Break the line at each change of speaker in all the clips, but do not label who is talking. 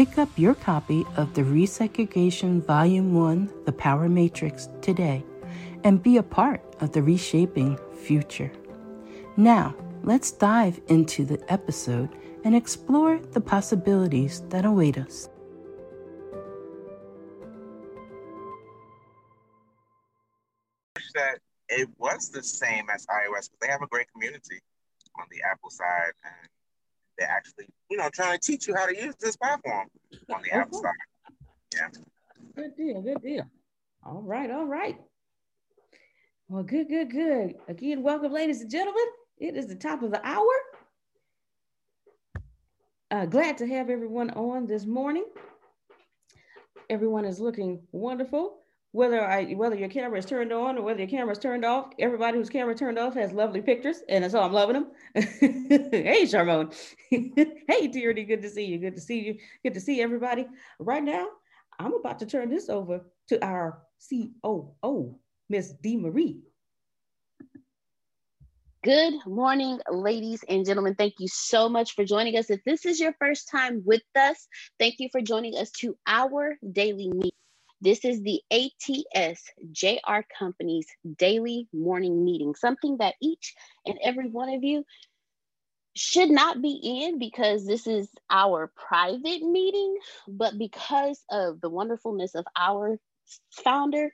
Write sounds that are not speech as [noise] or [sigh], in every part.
Pick up your copy of the Resegregation Volume 1 The Power Matrix today and be a part of the reshaping future. Now, let's dive into the episode and explore the possibilities that await us.
That it was the same as iOS, but they have a great community on the Apple side, and they're actually, you know, trying to teach you how to use this platform on the Apple side. Yeah.
Good deal. Good deal. All right. All right. Well, good, good, good. Again, welcome, ladies and gentlemen. It is the top of the hour. Uh, glad to have everyone on this morning. Everyone is looking wonderful whether I whether your camera is turned on or whether your camera is turned off, everybody whose camera turned off has lovely pictures, and so I'm loving them. [laughs] hey, Charmone. [laughs] hey, Tierney, good to see you. Good to see you. Good to see everybody. Right now, I'm about to turn this over to our COO, Miss D. Marie.
Good morning, ladies and gentlemen. Thank you so much for joining us. If this is your first time with us, thank you for joining us to our daily meeting. This is the ATS JR Company's daily morning meeting, something that each and every one of you should not be in because this is our private meeting, but because of the wonderfulness of our founder,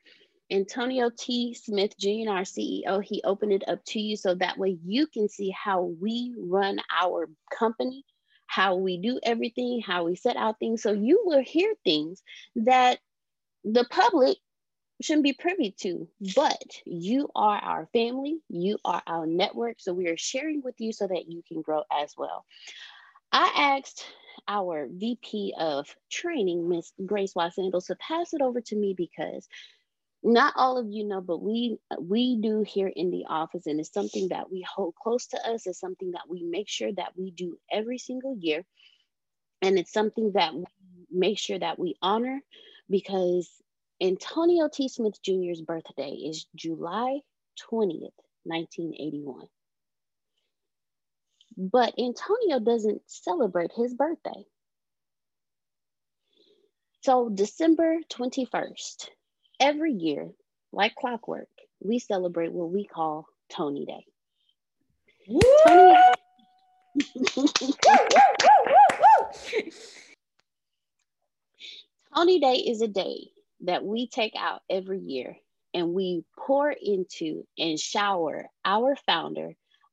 Antonio T. Smith Jr., our CEO, he opened it up to you so that way you can see how we run our company, how we do everything, how we set out things. So you will hear things that the public shouldn't be privy to, but you are our family, you are our network. So we are sharing with you so that you can grow as well. I asked our VP of training, Miss Grace Sandals, to pass it over to me because not all of you know, but we we do here in the office, and it's something that we hold close to us. It's something that we make sure that we do every single year, and it's something that we make sure that we honor because Antonio T. Smith Jr.'s birthday is July 20th, 1981. But Antonio doesn't celebrate his birthday. So, December 21st, every year, like clockwork, we celebrate what we call Tony Day. Tony, [laughs] Tony Day is a day that we take out every year and we pour into and shower our founder,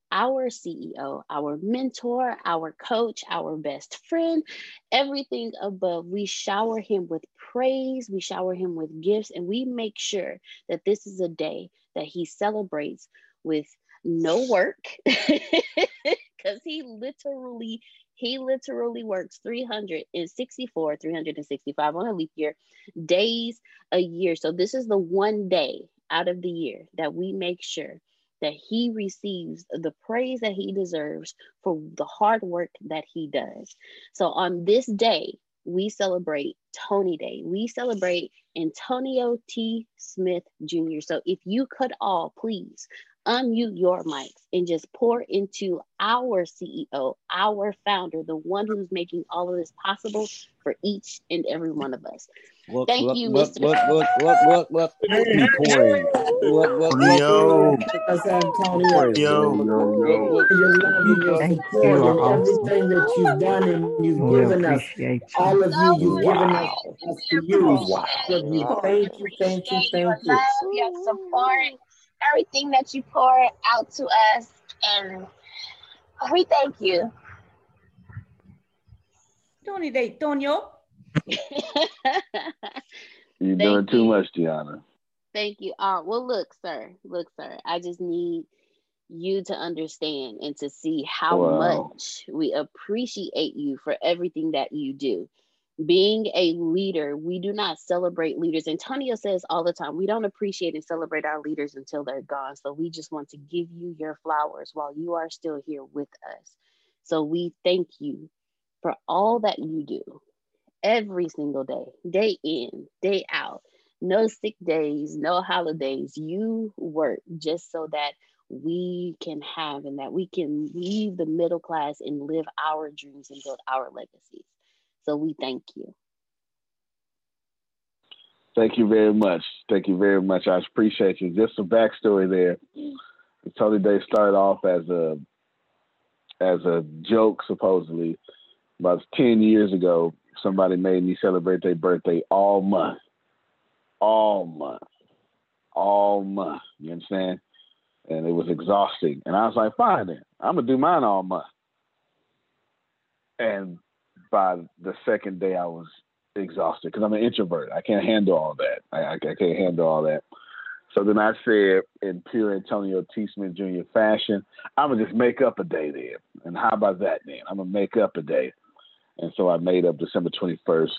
our CEO, our mentor, our coach, our best friend, everything above. We shower him with praise, we shower him with gifts, and we make sure that this is a day that he celebrates with no work [laughs] because he literally he literally works 364 365 on a leap year days a year so this is the one day out of the year that we make sure that he receives the praise that he deserves for the hard work that he does. So on this day, we celebrate Tony Day. We celebrate Antonio T. Smith Jr. So if you could all please unmute your mics and just pour into our CEO, our founder, the one who's making all of this possible for each and every one of us. Look, Thank look, you, look, Mr. Look, look, look, look, look, look, pouring. Look, look, look, yo. Yo. Yo.
Yo. Thank you for everything that you've done and you've given us. All of you, you've given us, us to use. Wow. Thank you, thank you, thank you.
Your support, everything that you pour out to us, and we thank you.
Tony de Tonio.
You're [laughs] doing too you. much, Deanna.
Thank you. Uh, well, look, sir. Look, sir. I just need you to understand and to see how wow. much we appreciate you for everything that you do. Being a leader, we do not celebrate leaders. Antonio says all the time, we don't appreciate and celebrate our leaders until they're gone. So we just want to give you your flowers while you are still here with us. So we thank you for all that you do every single day, day in, day out. No sick days, no holidays. You work just so that we can have and that we can leave the middle class and live our dreams and build our legacies. So we thank you.
Thank you very much. Thank you very much. I appreciate you. Just some backstory there. Tony Day started off as a as a joke, supposedly, about 10 years ago somebody made me celebrate their birthday all month. All month. All month. You understand? And it was exhausting. And I was like, fine then. I'm gonna do mine all month. And by the second day I was exhausted because I'm an introvert. I can't handle all that. I, I, I can't handle all that. So then I said, in pure Antonio T. Smith Jr. fashion, I'm gonna just make up a day there. And how about that, then? I'm gonna make up a day. And so I made up December 21st,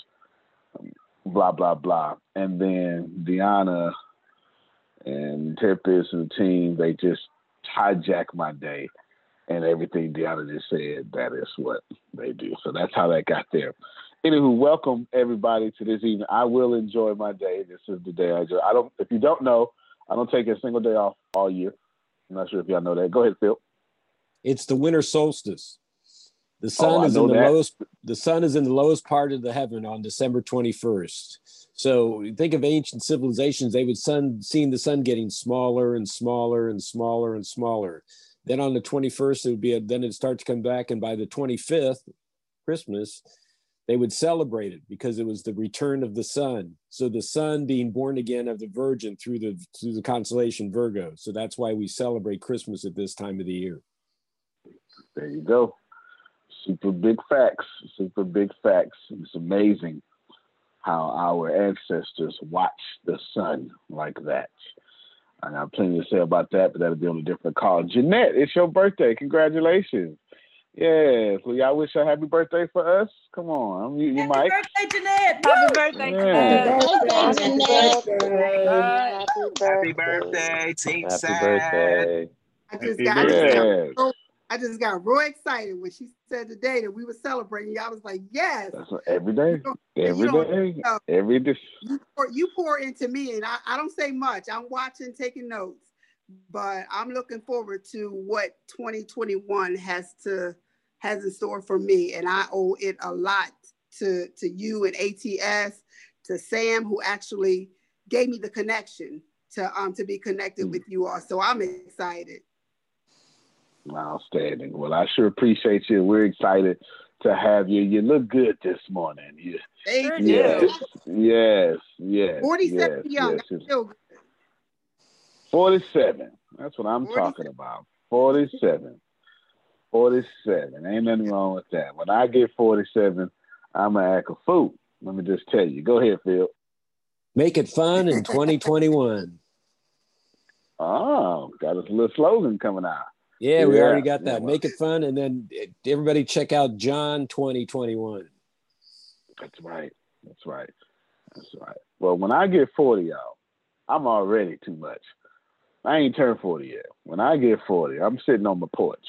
um, blah, blah, blah. And then Deanna and Tempest and the team, they just hijacked my day. And everything Deanna just said, that is what they do. So that's how that got there. Anywho, welcome everybody to this evening. I will enjoy my day. This is the day I enjoy. I don't. If you don't know, I don't take a single day off all year. I'm not sure if y'all know that. Go ahead, Phil.
It's the winter solstice. The oh, sun oh, is in the that. lowest. The sun is in the lowest part of the heaven on December 21st. So think of ancient civilizations; they would sun seeing the sun getting smaller and smaller and smaller and smaller. Then on the 21st, it would be a, then it'd start to come back, and by the 25th, Christmas, they would celebrate it because it was the return of the sun. So the sun being born again of the Virgin through the through the constellation Virgo. So that's why we celebrate Christmas at this time of the year.
There you go. Super big facts, super big facts. It's amazing how our ancestors watched the sun like that. I got plenty to say about that, but that'll be on a different call. Jeanette, it's your birthday. Congratulations. Yes. Well, y'all wish a happy birthday for us. Come on. I'm muting your mic.
Happy birthday, Jeanette.
Happy birthday, yeah.
Happy birthday, Happy birthday, Team
Happy birthday.
I just got, I just got I just got real excited when she said today that we were celebrating. I was like, yes.
That's every day. Every day. Every day.
You pour, you pour into me, and I, I don't say much. I'm watching, taking notes, but I'm looking forward to what 2021 has to has in store for me, and I owe it a lot to to you and ATS, to Sam who actually gave me the connection to um to be connected mm. with you all. So I'm excited.
Outstanding. Well, I sure appreciate you. We're excited to have you. You look good this morning. You,
Thank
yes, you. Yes, yes.
47
yes,
young.
Yes, yes. 47. That's what I'm 47. talking about. 47. 47. Ain't nothing wrong with that. When I get 47, I'm going to act a fool. Let me just tell you. Go ahead, Phil.
Make it fun in [laughs] 2021.
oh, got a little slogan coming out.
Yeah, yeah we already got that. Yeah, Make it fun. And then eh, everybody check out John 2021.
That's right. That's right. That's right. Well, when I get 40, y'all, I'm already too much. I ain't turned 40 yet. When I get 40, I'm sitting on my porch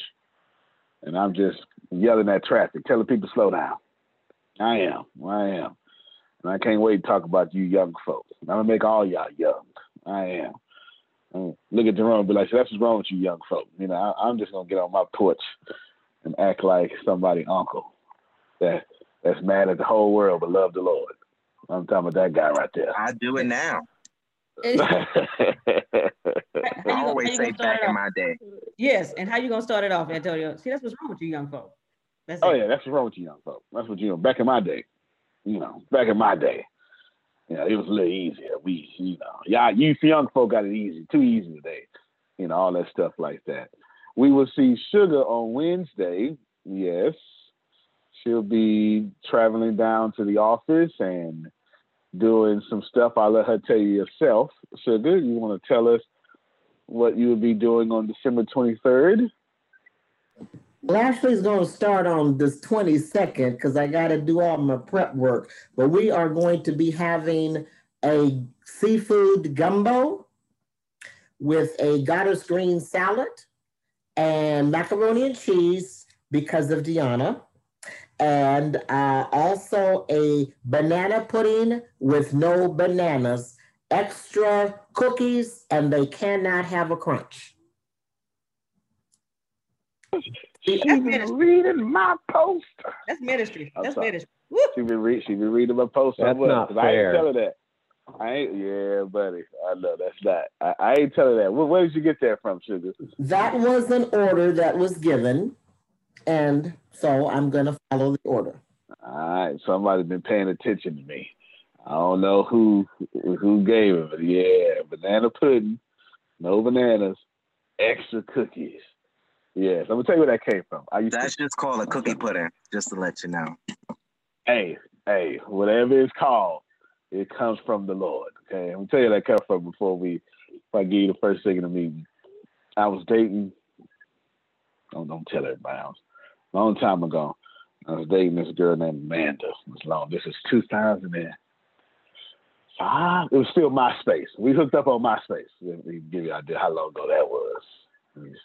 and I'm just yelling at traffic, telling people slow down. I am. I am. And I can't wait to talk about you young folks. I'm gonna make all y'all young. I am. And look at Jerome and be like, that's what's wrong with you young folk. You know, I, am just gonna get on my porch and act like somebody uncle that that's mad at the whole world but love the Lord. I'm talking about that guy right there.
I do it now. [laughs] I always say back in my day.
Yes, and how you gonna start it off, Antonio? See, that's what's wrong with you young folk.
That's oh it. yeah, that's what's wrong with you young folk. That's what you know. Back in my day, you know, back in my day, you know, it was a little easier. We, you know, y'all, you young folk got it easy, too easy today. You know, all that stuff like that. We will see Sugar on Wednesday. Yes, she'll be traveling down to the office and doing some stuff. I'll let her tell you yourself. Sugar, you want to tell us what you will be doing on December 23rd?
Lashley's going to start on this 22nd because I got to do all my prep work. But we are going to be having a seafood gumbo with a goddess green salad and macaroni and cheese because of Deanna and uh, also a banana pudding with no bananas, extra cookies, and they cannot have a crunch.
She's been reading my poster.
That's ministry. That's ministry.
She been read. She been reading my post.
That's not fair. I
ain't telling that. I ain't. Yeah, buddy. I know that's not. I, I ain't telling her that. Where, where did you get that from, Sugar?
That was an order that was given and so I'm going to follow the order.
All right. Somebody's been paying attention to me. I don't know who who gave it, but yeah, banana pudding, no bananas, extra cookies. Yes, I'm gonna tell you where that came from.
I used That's to, just called a cookie pudding, just to let you know.
Hey, hey, whatever it's called, it comes from the Lord. Okay, I'm gonna tell you where that comes from before we, if I give you the first thing in the meeting. I was dating. Don't don't tell everybody else long time ago. I was dating this girl named Amanda. It was long. This is 2005. It was still MySpace. We hooked up on MySpace. Let me give you an idea how long ago that was.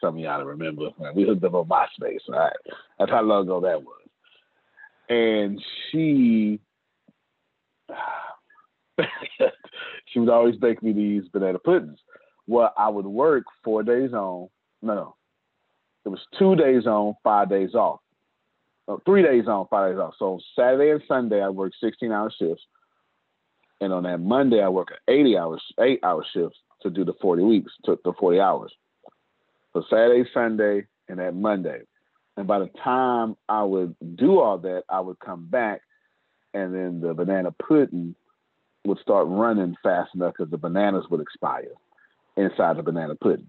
Some of y'all to remember. We hooked up on MySpace. Right. That's how long ago that was. And she, [sighs] she would always bake me these banana puddings. Well, I would work four days on. No, no. It was two days on, five days off. Three days on, five days off. So Saturday and Sunday I worked 16 hour shifts. And on that Monday I work 80 hours, eight hour shifts to do the 40 weeks, to the 40 hours. So Saturday, Sunday, and that Monday. And by the time I would do all that, I would come back and then the banana pudding would start running fast enough because the bananas would expire inside the banana pudding.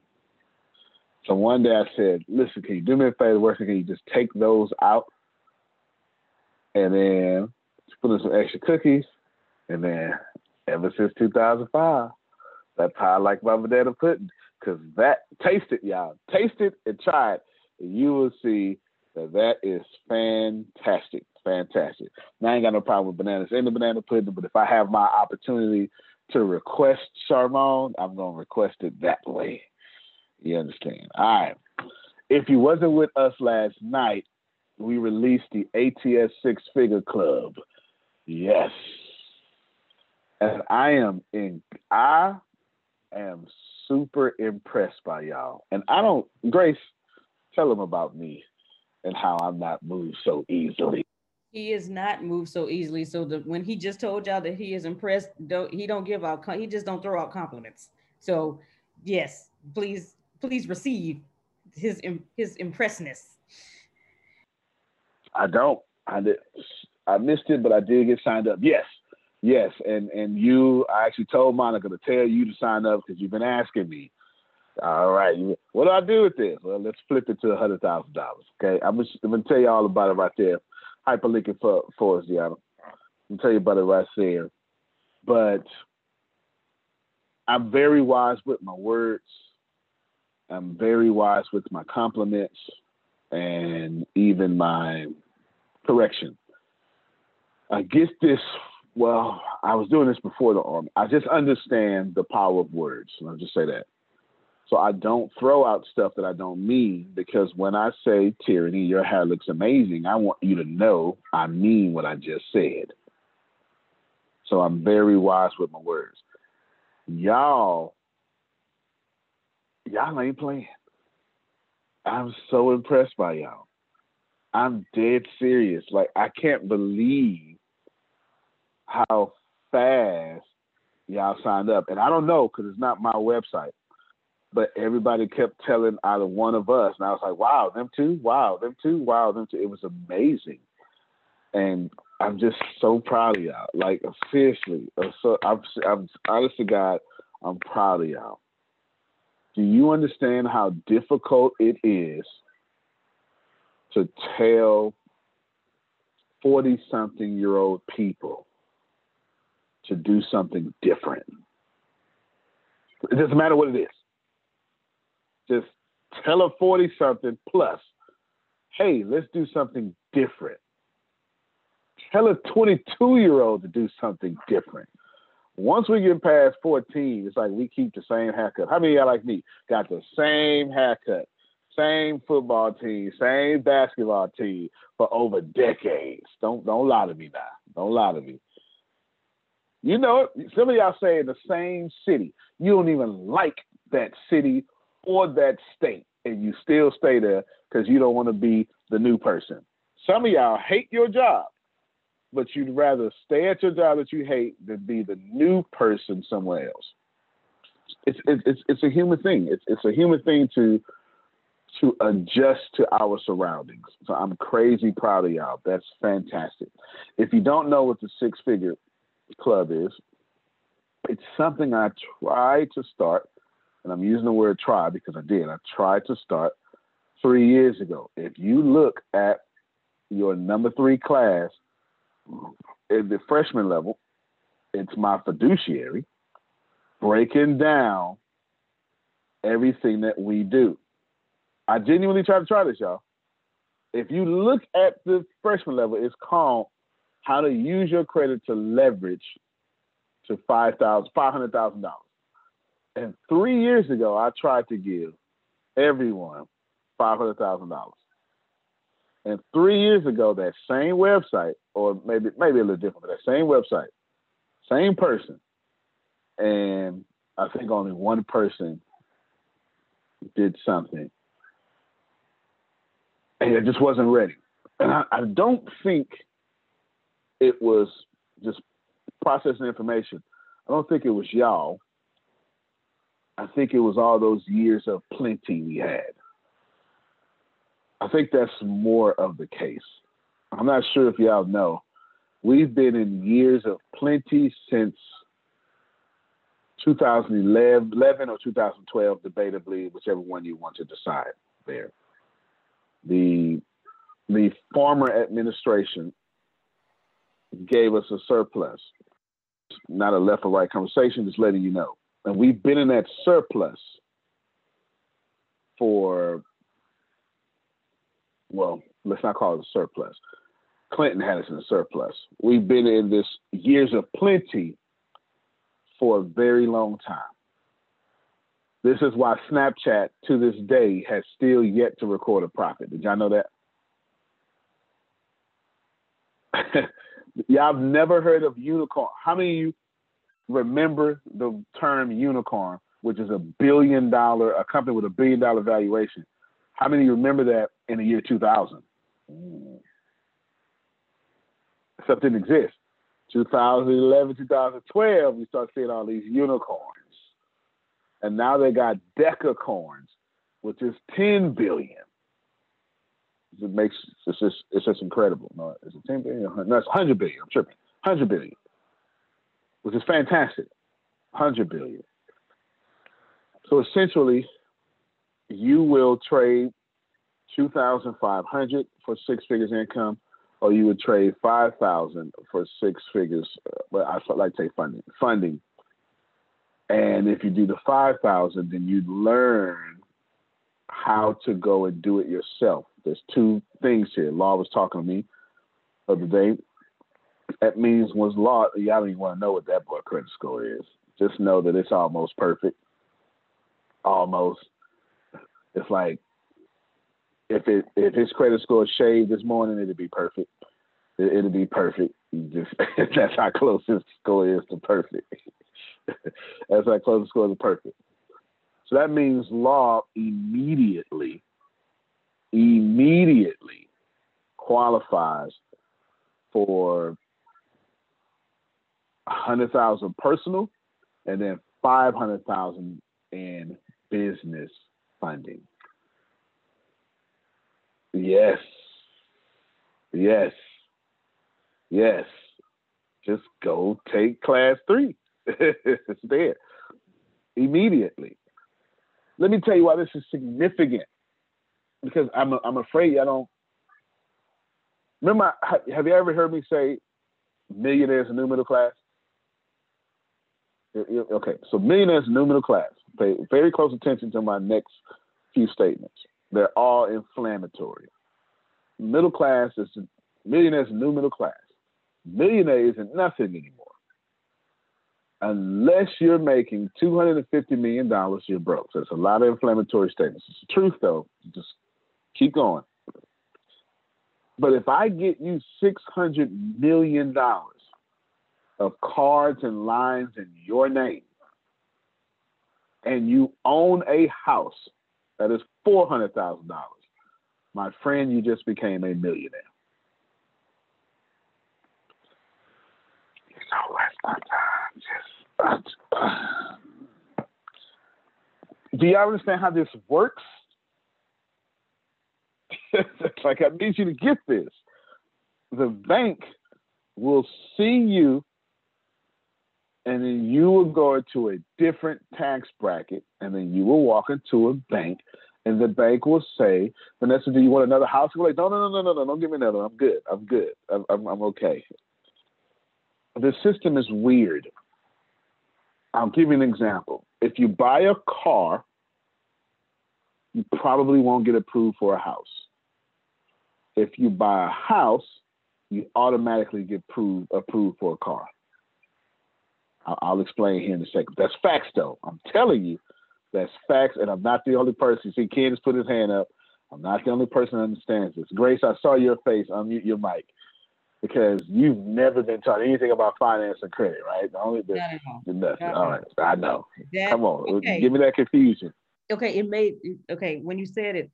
So one day I said, listen, can you do me a favor, Worst can you just take those out? And then put in some extra cookies. And then ever since 2005, that's how I like my banana pudding. Cause that taste it, y'all. Taste it and try it. And you will see that that is fantastic. Fantastic. Now I ain't got no problem with bananas in the banana pudding, but if I have my opportunity to request Charmon, I'm gonna request it that way. You understand? All right. If you wasn't with us last night, we released the ATS Six Figure Club. Yes. And I am in I am super impressed by y'all. And I don't Grace, tell them about me and how I'm not moved so easily.
He is not moved so easily. So the, when he just told y'all that he is impressed, don't he don't give out he just don't throw out compliments. So yes, please please receive his his impressness.
I don't. I did. I missed it, but I did get signed up. Yes, yes, and and you. I actually told Monica to tell you to sign up because you've been asking me. All right, what do I do with this? Well, let's flip it to a hundred thousand dollars. Okay, I'm, just, I'm gonna tell you all about it right there. Hyperlinking for for us, Deanna. I'm tell you about it right there. But I'm very wise with my words. I'm very wise with my compliments and even my correction. I get this. Well, I was doing this before the army. I just understand the power of words. I'll just say that. So I don't throw out stuff that I don't mean because when I say Tierney, your hair looks amazing, I want you to know I mean what I just said. So I'm very wise with my words. Y'all, y'all ain't playing. I'm so impressed by y'all. I'm dead serious. Like I can't believe how fast y'all signed up. And I don't know because it's not my website. But everybody kept telling either one of us, and I was like, "Wow, them two! Wow, them two! Wow, them two! It was amazing." And I'm just so proud of y'all. Like seriously, so I'm, I'm honest to God, I'm proud of y'all. Do you understand how difficult it is to tell 40 something year old people to do something different? It doesn't matter what it is. Just tell a 40 something plus, hey, let's do something different. Tell a 22 year old to do something different. Once we get past 14, it's like we keep the same haircut. How many of y'all like me got the same haircut, same football team, same basketball team for over decades? Don't don't lie to me now. Don't lie to me. You know, some of y'all say in the same city, you don't even like that city or that state, and you still stay there because you don't want to be the new person. Some of y'all hate your job but you'd rather stay at your job that you hate than be the new person somewhere else. It's it's it's a human thing. It's it's a human thing to to adjust to our surroundings. So I'm crazy proud of y'all. That's fantastic. If you don't know what the six figure club is, it's something I tried to start, and I'm using the word try because I did. I tried to start three years ago. If you look at your number three class, at the freshman level, it's my fiduciary breaking down everything that we do. I genuinely try to try this, y'all. If you look at the freshman level, it's called How to Use Your Credit to Leverage to $500,000. $500, and three years ago, I tried to give everyone $500,000. And three years ago, that same website, or maybe maybe a little different, but that same website, same person, and I think only one person did something, and it just wasn't ready. And I, I don't think it was just processing information. I don't think it was y'all. I think it was all those years of plenty we had. I think that's more of the case. I'm not sure if y'all know. We've been in years of plenty since 2011 or 2012, debatably, whichever one you want to decide there. The the former administration gave us a surplus. Not a left or right conversation, just letting you know. And we've been in that surplus for well, let's not call it a surplus. Clinton had us in a surplus. We've been in this years of plenty for a very long time. This is why Snapchat to this day has still yet to record a profit. Did y'all know that? [laughs] y'all have never heard of unicorn. How many of you remember the term unicorn, which is a billion dollar, a company with a billion dollar valuation? How many of you remember that in the year 2000? Hmm. Except didn't exist. 2011, 2012, we start seeing all these unicorns. And now they got decacorns, which is 10 billion. It makes it's just it's just incredible. No, it's a ten billion. No, it's hundred billion. I'm tripping. Hundred billion, which is fantastic. Hundred billion. So essentially, you will trade two thousand five hundred for six figures income, or you would trade five thousand for six figures. But uh, I like to say funding. Funding. And if you do the five thousand, then you learn how to go and do it yourself. There's two things here. Law was talking to me the other day. That means was law. Y'all don't even want to know what that boy credit score is. Just know that it's almost perfect. Almost. It's like if it if his credit score shaved this morning, it'd be perfect. It, it'd be perfect. Just [laughs] that's how close his score is to perfect. [laughs] that's how close the score is to perfect. So that means law immediately, immediately qualifies for a hundred thousand personal and then five hundred thousand in business funding. Yes. Yes. Yes. Just go take class three. [laughs] it's there immediately. Let me tell you why this is significant. Because I'm I'm afraid I don't remember. Have you ever heard me say millionaires and new middle class? Okay, so millionaires and new middle class. Pay very close attention to my next few statements. They're all inflammatory. Middle class is millionaires and new middle class. Millionaire isn't nothing anymore unless you're making $250 million, you're broke. So it's a lot of inflammatory statements. It's the truth, though. Just keep going. But if I get you $600 million of cards and lines in your name, and you own a house that is $400,000, my friend, you just became a millionaire. That's my uh, uh. do y'all understand how this works? [laughs] like I need you to get this. The bank will see you and then you will go into a different tax bracket, and then you will walk into a bank, and the bank will say, Vanessa, do you want another house? You're like, no, no, no, no, no, no, don't give me another. I'm good. I'm good. I'm, I'm, I'm okay. The system is weird. I'll give you an example. If you buy a car, you probably won't get approved for a house. If you buy a house, you automatically get approved, approved for a car. I'll, I'll explain here in a second. That's facts, though. I'm telling you, that's facts, and I'm not the only person. See, Ken just put his hand up. I'm not the only person that understands this. Grace, I saw your face. Unmute your mic because you've never been taught anything about finance and credit, right? The only the, the nothing. All right, I know. That, Come on, okay. give me that confusion.
Okay, it made okay when you said it.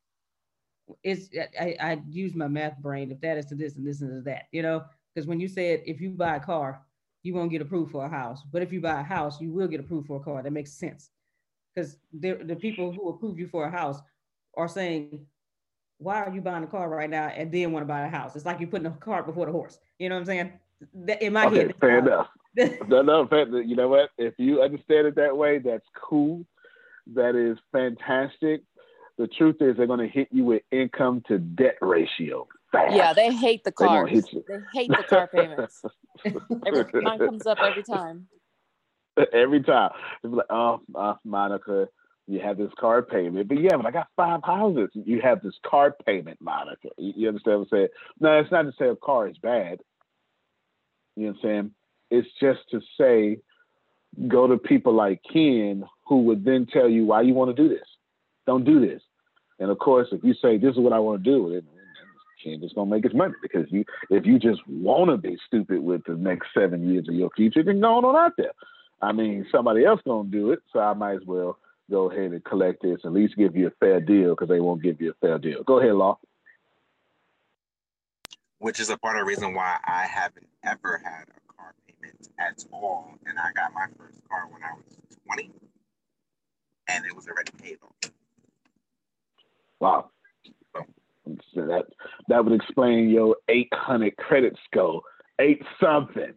It's I, I use my math brain. If that is to this and this is that, you know, because when you said if you buy a car, you won't get approved for a house, but if you buy a house, you will get approved for a car. That makes sense because the people who approve you for a house are saying why are you buying a car right now and then want to buy a house? It's like you're putting a cart before the horse. You know what I'm saying? In my okay,
head. Fair enough. [laughs] no, no, you know what? If you understand it that way, that's cool. That is fantastic. The truth is, they're going to hit you with income to debt ratio.
Fast. Yeah, they hate the cars. They they hate the car payments. [laughs] every, mine comes up every time.
Every time. It's like, oh, uh, Monica, you have this car payment. But yeah, but I got five houses. You have this car payment, Monica. You, you understand what I'm saying? No, it's not to say a car is bad. You know what I'm saying? It's just to say go to people like Ken who would then tell you why you want to do this. Don't do this. And of course, if you say this is what I want to do, then just gonna make his money because you if you just want to be stupid with the next seven years of your future, then go on out there. I mean, somebody else gonna do it, so I might as well go ahead and collect this, at least give you a fair deal because they won't give you a fair deal. Go ahead, Law.
Which is a part of the reason why I haven't ever had a car payment at all. And I got my first car when I was 20 and it was already paid off.
Wow.
So
that that would explain your 800 credit score. Eight something.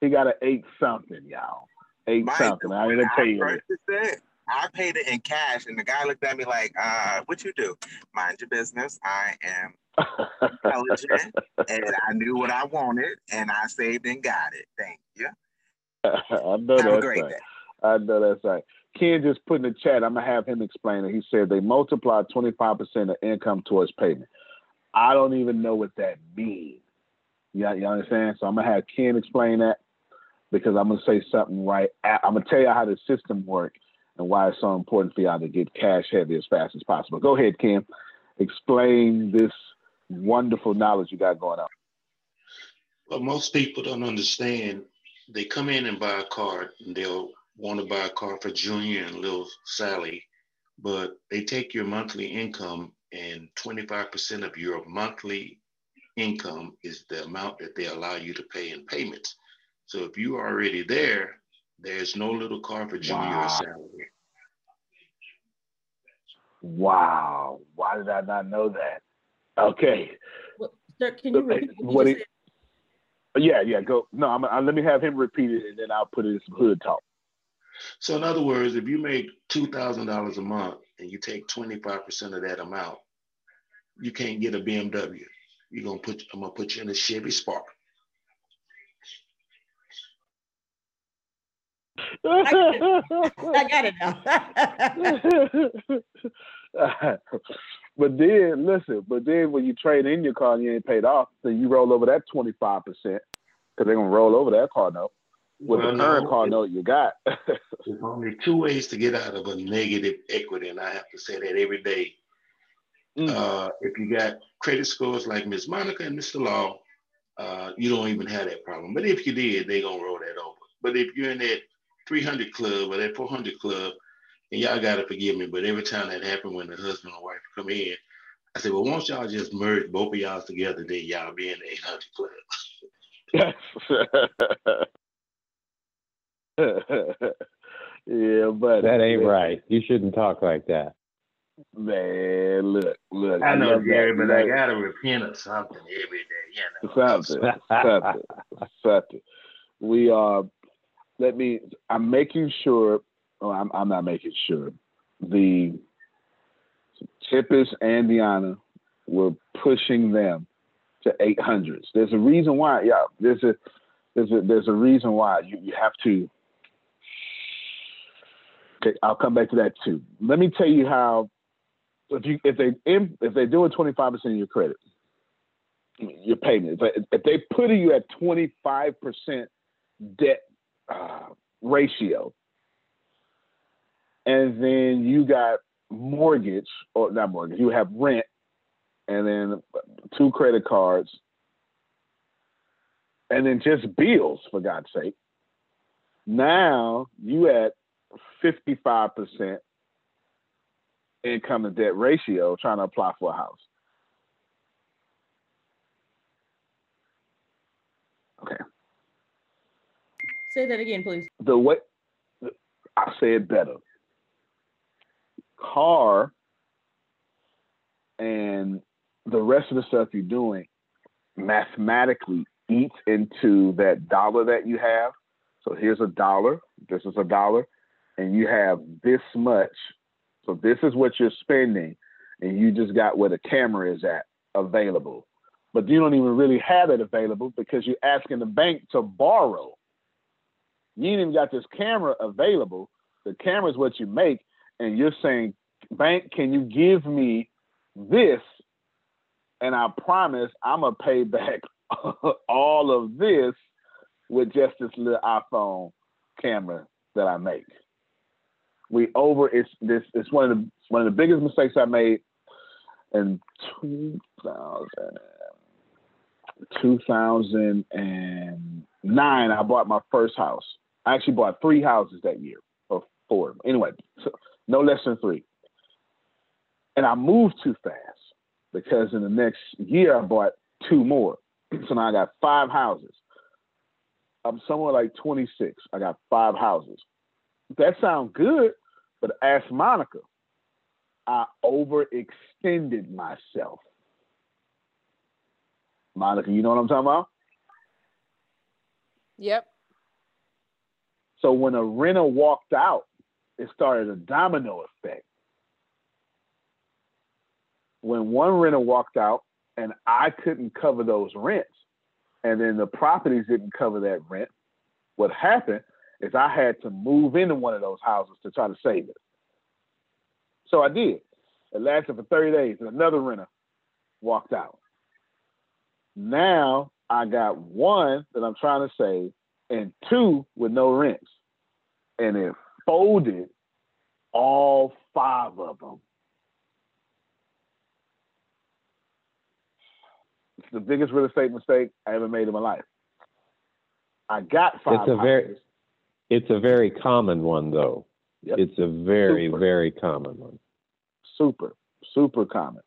He got an eight something, y'all. Eight Mind something. I didn't tell you.
It, I paid it in cash, and the guy looked at me like, uh, "What you do? Mind your business. I am intelligent, [laughs] and I knew what I wanted, and I saved and got it. Thank you." [laughs]
I know have that's right. Day. I know that's right. Ken just put in the chat. I'm gonna have him explain it. He said they multiply 25% of income towards payment. I don't even know what that means. You, you understand? So I'm gonna have Ken explain that because I'm gonna say something right. I'm gonna tell you how the system works and why it's so important for y'all to get cash heavy as fast as possible. Go ahead, Ken. Explain this wonderful knowledge you got going on.
Well, most people don't understand. They come in and buy a car and they'll want to buy a car for Junior and little Sally, but they take your monthly income and 25% of your monthly income is the amount that they allow you to pay in payments. So if you are already there, there's no little car for Junior wow. or Sally.
Wow. Why did I not know that? Okay.
Well, sir, can you uh, repeat what, what
Yeah, yeah, go. No, I'm, I, let me have him repeat it and then I'll put it in some hood talk.
So in other words, if you make $2,000 a month and you take 25% of that amount, you can't get a BMW. You're gonna put I'm gonna put you in a Chevy Spark.
I got it
now. [laughs] but then listen, but then when you trade in your car and you ain't paid off, then you roll over that 25% because they're gonna roll over that car note with well, the current no, note you got. [laughs]
there's only two ways to get out of a negative equity, and I have to say that every day. Mm. Uh, if you got credit scores like Miss Monica and Mr. Law, uh, you don't even have that problem. But if you did, they're gonna roll that over. But if you're in that 300 club or that 400 club, and y'all gotta forgive me, but every time that happened when the husband and wife come in, I said, well, once y'all just merge both of y'all together, then y'all be in the 800 club. [laughs] [laughs]
yeah, but
that ain't man. right. You shouldn't talk like that.
Man, look, look.
I know, Gary, but I gotta repent of something every day. You know, something,
something, [laughs] something. We are. Uh, let me. I'm making sure. Oh, I'm. I'm not making sure. The Tempest and Deanna, we're pushing them to 800s. There's a reason why. Yeah, there's a there's a there's a reason why you, you have to Okay, I'll come back to that too. Let me tell you how if you if they if they do doing twenty five percent of your credit, your payment. If, if they put you at twenty five percent debt uh, ratio, and then you got mortgage or not mortgage, you have rent, and then two credit cards, and then just bills for God's sake. Now you at 55% income to debt ratio trying to apply for a house. Okay.
Say that again, please.
The way I say it better. Car and the rest of the stuff you're doing mathematically eats into that dollar that you have. So here's a dollar. This is a dollar and you have this much, so this is what you're spending, and you just got where the camera is at available. But you don't even really have it available because you're asking the bank to borrow. You ain't even got this camera available. The camera is what you make, and you're saying, Bank, can you give me this? And I promise I'm gonna pay back [laughs] all of this with just this little iPhone camera that I make we over it's this it's one of the one of the biggest mistakes I made in 2000, 2009 I bought my first house. I actually bought three houses that year or four. Anyway, so no less than three. And I moved too fast because in the next year I bought two more. [clears throat] So now I got five houses. I'm somewhere like 26. I got five houses that sounds good, but ask Monica. I overextended myself. Monica, you know what I'm talking about?
Yep.
So when a renter walked out, it started a domino effect. When one renter walked out and I couldn't cover those rents, and then the properties didn't cover that rent, what happened is I had to move into one of those houses to try to save it. So I did. It lasted for 30 days, and another renter walked out. Now I got one that I'm trying to save and two with no rents. And it folded all five of them. It's the biggest real estate mistake I ever made in my life. I got five.
It's a very, it's a very common one though. Yep. It's a very, super. very common one.
Super, super common.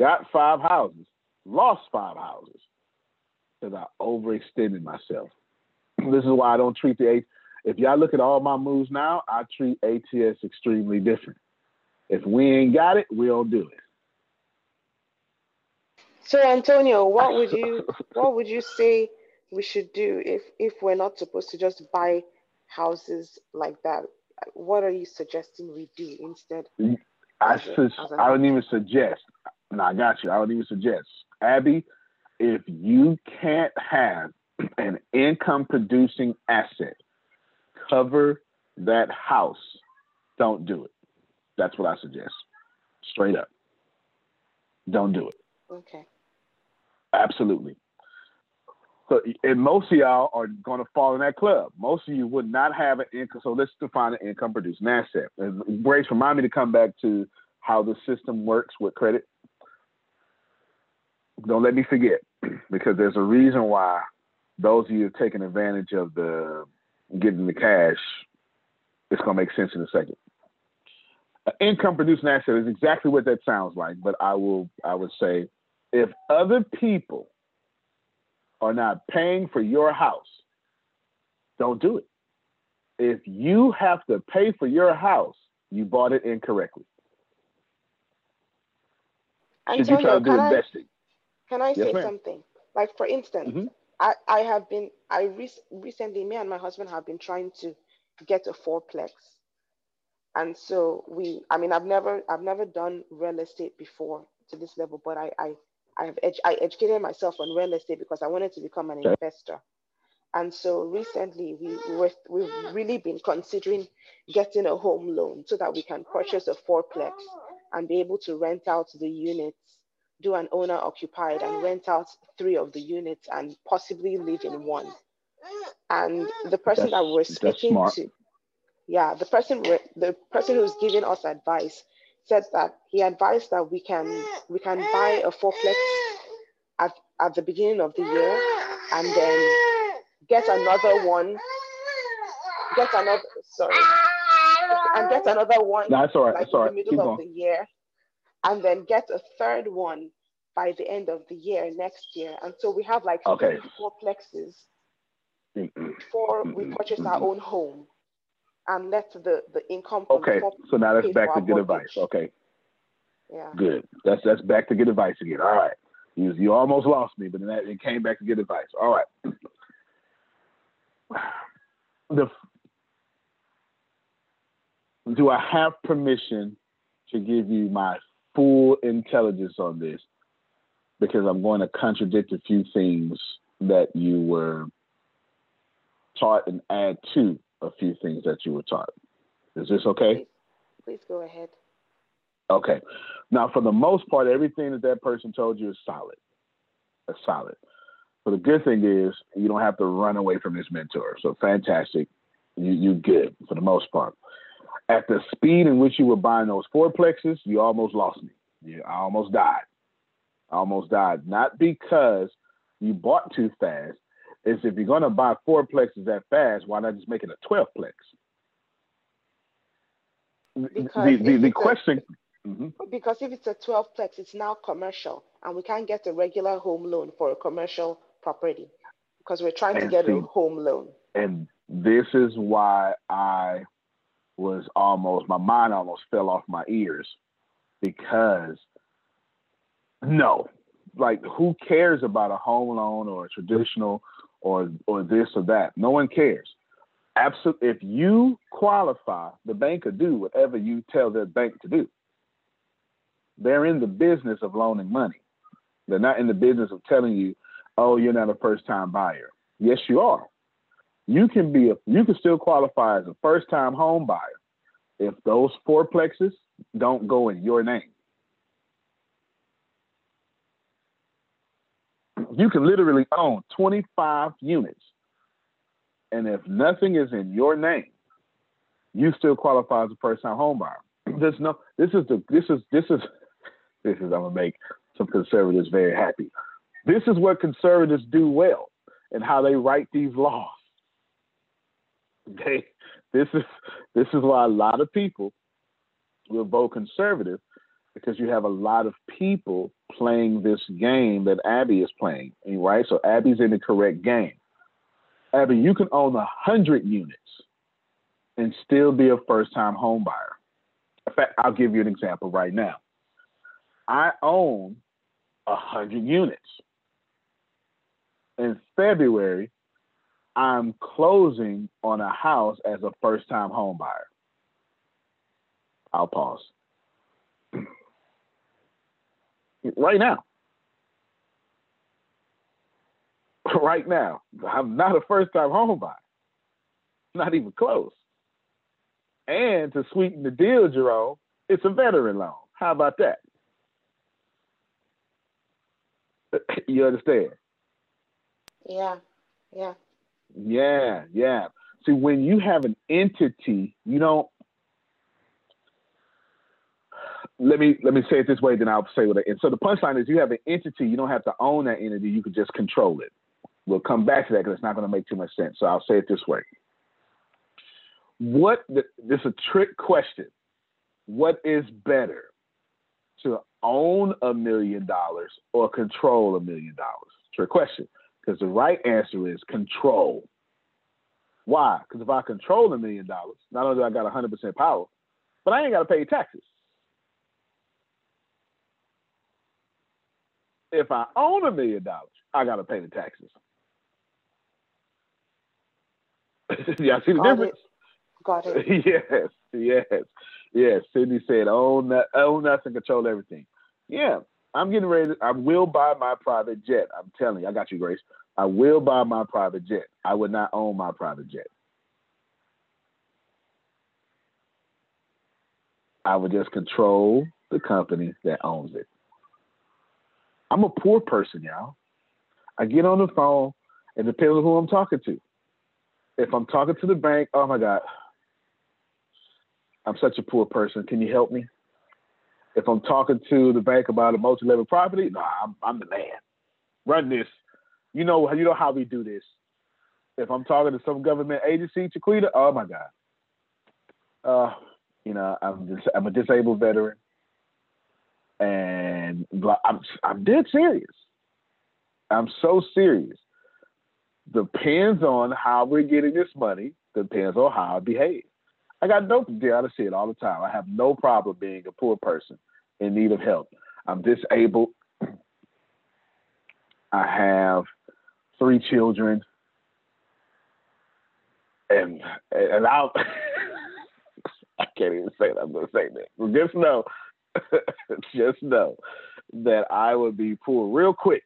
Got five houses, lost five houses because I overextended myself. [clears throat] this is why I don't treat the A. If y'all look at all my moves now, I treat ATS extremely different. If we ain't got it, we don't do it.
So Antonio, what would you [laughs] what would you say we should do if if we're not supposed to just buy houses like that? What are you suggesting we do instead?
I su- I wouldn't even suggest. No, I got you. I wouldn't even suggest. Abby, if you can't have an income producing asset cover that house, don't do it. That's what I suggest. Straight up. Don't do it.
Okay.
Absolutely. So, and most of y'all are going to fall in that club. Most of you would not have an income. So let's define an income producing asset. And Grace, remind me to come back to how the system works with credit. Don't let me forget because there's a reason why those of you taking advantage of the getting the cash, it's gonna make sense in a second. An income producing asset is exactly what that sounds like, but I will I would say if other people are not paying for your house, don't do it. If you have to pay for your house, you bought it incorrectly.
Should you try to do investing? Can I yes, say ma'am. something? Like for instance, mm-hmm. I, I have been I re- recently me and my husband have been trying to get a fourplex. And so we I mean I've never I've never done real estate before to this level, but I I I have ed- I educated myself on real estate because I wanted to become an investor. And so recently we were, we've really been considering getting a home loan so that we can purchase a fourplex and be able to rent out the units do an owner occupied and rent out three of the units and possibly live in one. And the person that's, that we're speaking to, yeah, the person the person who's giving us advice said that he advised that we can we can buy a fourplex at, at the beginning of the year and then get another one, get another sorry, and get another one.
No, that's all right.
Like
that's all right.
In the middle Keep of on. the year and then get a third one by the end of the year next year. And so we have like okay. four plexes before we purchase our own home and let the, the income.
okay, so now that's back to good advice. Okay.
Yeah.
Good. That's that's back to good advice again. All right. You, you almost lost me, but then that, it came back to good advice. All right. [sighs] The do I have permission to give you my full intelligence on this because I'm going to contradict a few things that you were taught and add to a few things that you were taught. Is this okay?
Please, please go ahead.
Okay. Now, for the most part, everything that that person told you is solid. It's solid. But the good thing is you don't have to run away from this mentor. So fantastic. You you good for the most part at the speed in which you were buying those fourplexes, you almost lost me. You, I almost died. I almost died. Not because you bought too fast. It's if you're going to buy fourplexes that fast, why not just make it a 12plex?
Because the, the, the question. A, mm-hmm. Because if it's a 12plex, it's now commercial, and we can't get a regular home loan for a commercial property because we're trying and to get see, a home loan.
And this is why I was almost my mind almost fell off my ears because no, like who cares about a home loan or a traditional or or this or that? No one cares. Absolutely. If you qualify, the bank will do whatever you tell their bank to do. They're in the business of loaning money. They're not in the business of telling you, "Oh, you're not a first-time buyer." Yes, you are. You can be a, you can still qualify as a first-time home buyer if those fourplexes don't go in your name. You can literally own 25 units. And if nothing is in your name, you still qualify as a first time home buyer. [clears throat] There's no this is the this is this is [laughs] this is I'm gonna make some conservatives very happy. This is what conservatives do well and how they write these laws. [laughs] They this is this is why a lot of people will vote conservative because you have a lot of people playing this game that Abby is playing, right? So Abby's in the correct game. Abby, you can own a hundred units and still be a first-time home buyer. In fact, I'll give you an example right now. I own a hundred units. In February, I'm closing on a house as a first-time home buyer. I'll pause. Right now. [laughs] Right now. I'm not a first time home buyer. Not even close. And to sweeten the deal, Jerome, it's a veteran loan. How about that? [laughs] you understand?
Yeah, yeah.
Yeah, yeah. See, when you have an entity, you don't let me let me say it this way, then I'll say what. I, and so the punchline is, you have an entity. You don't have to own that entity. You can just control it. We'll come back to that because it's not going to make too much sense. So I'll say it this way. What this is a trick question. What is better, to own a million dollars or control a million dollars? Trick question. Because the right answer is control. Why? Because if I control a million dollars, not only do I got 100% power, but I ain't got to pay taxes. If I own a million dollars, I got to pay the taxes. [laughs] Y'all see the Got difference?
It. Got it. [laughs]
yes, yes, yes. Sydney said, "Own that, own nothing, control everything." Yeah, I'm getting ready. To, I will buy my private jet. I'm telling you, I got you, Grace. I will buy my private jet. I would not own my private jet. I would just control the company that owns it. I'm a poor person, y'all. I get on the phone, and depends on who I'm talking to. If I'm talking to the bank, oh my God, I'm such a poor person. Can you help me? If I'm talking to the bank about a multi-level property, nah, I'm, I'm the man. Run this. You know, you know how we do this. If I'm talking to some government agency, Chiquita, oh my God. Uh, you know, I'm just, I'm a disabled veteran and I'm I'm dead serious. I'm so serious. Depends on how we're getting this money. Depends on how I behave. I got no deal. I say it all the time. I have no problem being a poor person in need of help. I'm disabled. I have three children, and and I'll. [laughs] I can't even say that. I'm to say that. Just know [laughs] just know that I would be pulled real quick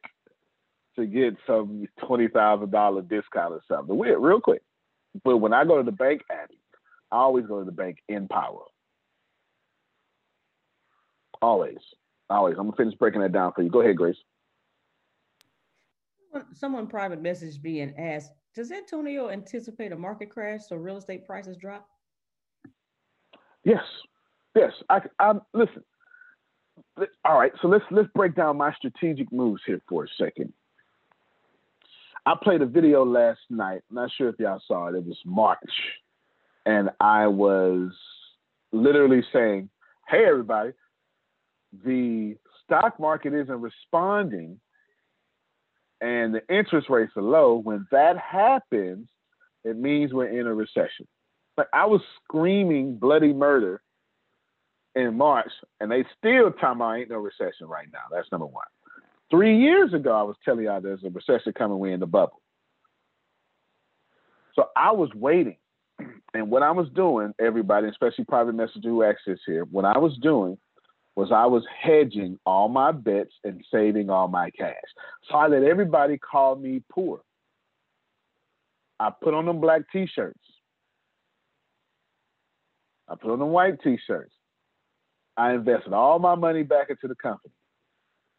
to get some twenty thousand dollar discount or something. Real quick. But when I go to the bank, Abby, I always go to the bank in power. Always, always. I'm gonna finish breaking that down for you. Go ahead, Grace.
Someone private message being asked, does Antonio anticipate a market crash so real estate prices drop?
Yes, yes. I, I listen all right, so let's let's break down my strategic moves here for a second. I played a video last night. not sure if y'all saw it. It was March, and I was literally saying, "Hey, everybody, the stock market isn't responding, and the interest rates are low. When that happens, it means we're in a recession." But I was screaming bloody murder in March, and they still talking about ain't no recession right now. That's number one. Three years ago, I was telling y'all there's a recession coming. We're in the bubble. So I was waiting. [clears throat] And what I was doing, everybody, especially private messenger who access here, what I was doing was I was hedging all my bets and saving all my cash. So I let everybody call me poor. I put on them black t-shirts. I put on them white t-shirts. I invested all my money back into the company.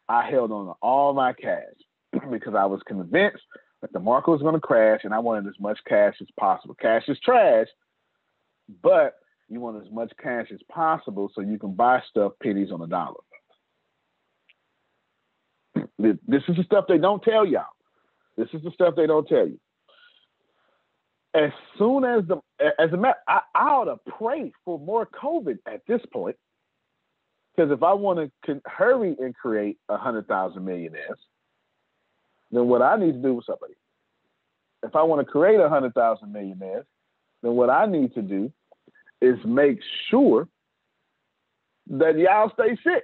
I held on to all my cash [clears throat] because I was convinced that the market was going to crash and I wanted as much cash as possible. Cash is trash, but you want as much cash as possible so you can buy stuff pennies on a dollar. [clears throat] This is the stuff they don't tell y'all. This is the stuff they don't tell you. As soon as the as a matter, I, I ought to pray for more COVID at this point, because if I want to hurry and create a hundred thousand millionaires, then what I need to do with somebody, if I want to create a hundred thousand millionaires, then what I need to do is make sure that y'all stay sick.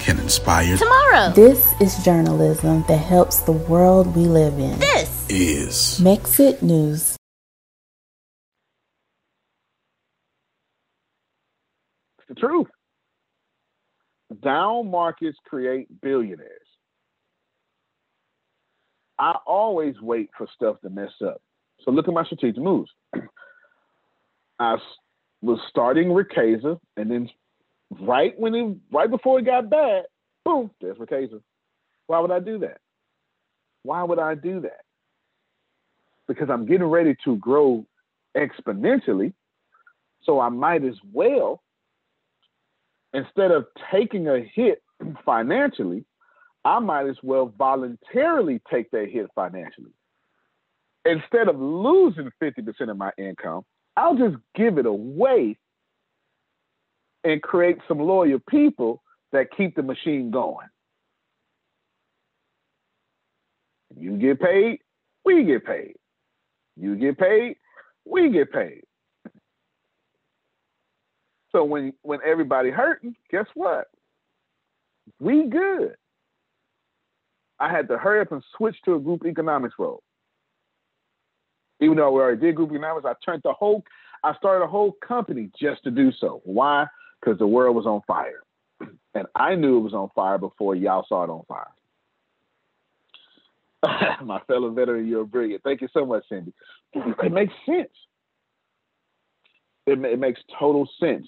can inspire
tomorrow.
This is journalism that helps the world we live in.
This
is
Mexit News.
It's the truth. Down markets create billionaires. I always wait for stuff to mess up. So look at my strategic moves. [clears throat] I was starting Riqueza and then right when it right before it got bad, boom, there's Riqueza. Why would I do that? Why would I do that? Because I'm getting ready to grow exponentially. So I might as well, instead of taking a hit financially, I might as well voluntarily take that hit financially. Instead of losing 50% of my income, I'll just give it away and create some loyal people that keep the machine going. You get paid, we get paid. You get paid, we get paid. So when when everybody hurting, guess what? We good. I had to hurry up and switch to a group economics role. Even though we already did group economics, I turned the whole I started a whole company just to do so. Why? Because the world was on fire. And I knew it was on fire before y'all saw it on fire. [laughs] My fellow veteran, you're brilliant. Thank you so much, Cindy. It makes sense. It, it makes total sense.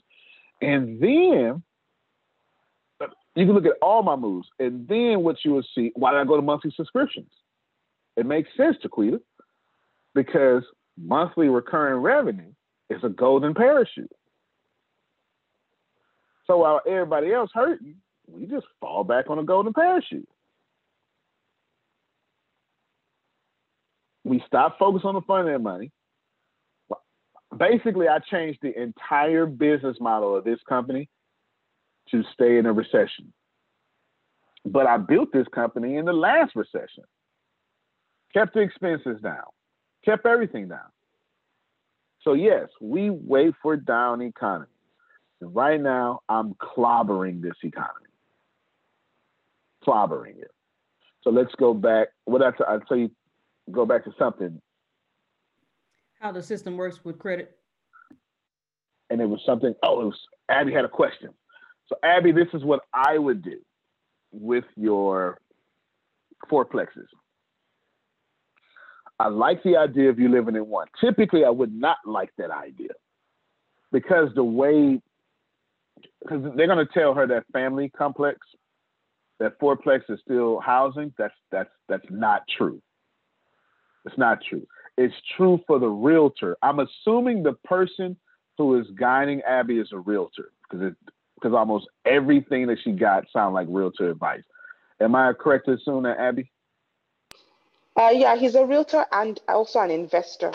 And then you can look at all my moves, and then what you will see. Why did I go to monthly subscriptions? It makes sense, Taquita, because monthly recurring revenue is a golden parachute. So while everybody else hurting, we just fall back on a golden parachute. We stop focusing on the front end money. Basically, I changed the entire business model of this company to stay in a recession. But I built this company in the last recession, kept the expenses down, kept everything down. So, yes, we wait for down economy. And right now, I'm clobbering this economy. Clobbering it. So let's go back. What I I'd say, go back to something.
How the system works with credit.
And it was something. Oh, it was Abby had a question. So Abby, this is what I would do with your fourplexes. I like the idea of you living in one. Typically, I would not like that idea because the way, because they're going to tell her that family complex, that fourplex is still housing. That's that's that's not true. It's not true. It's true for the realtor. I'm assuming the person who is guiding Abby is a realtor because it because almost everything that she got sound like realtor advice. Am I correct to assume that, Abby?
Uh, yeah, he's a realtor and also an investor.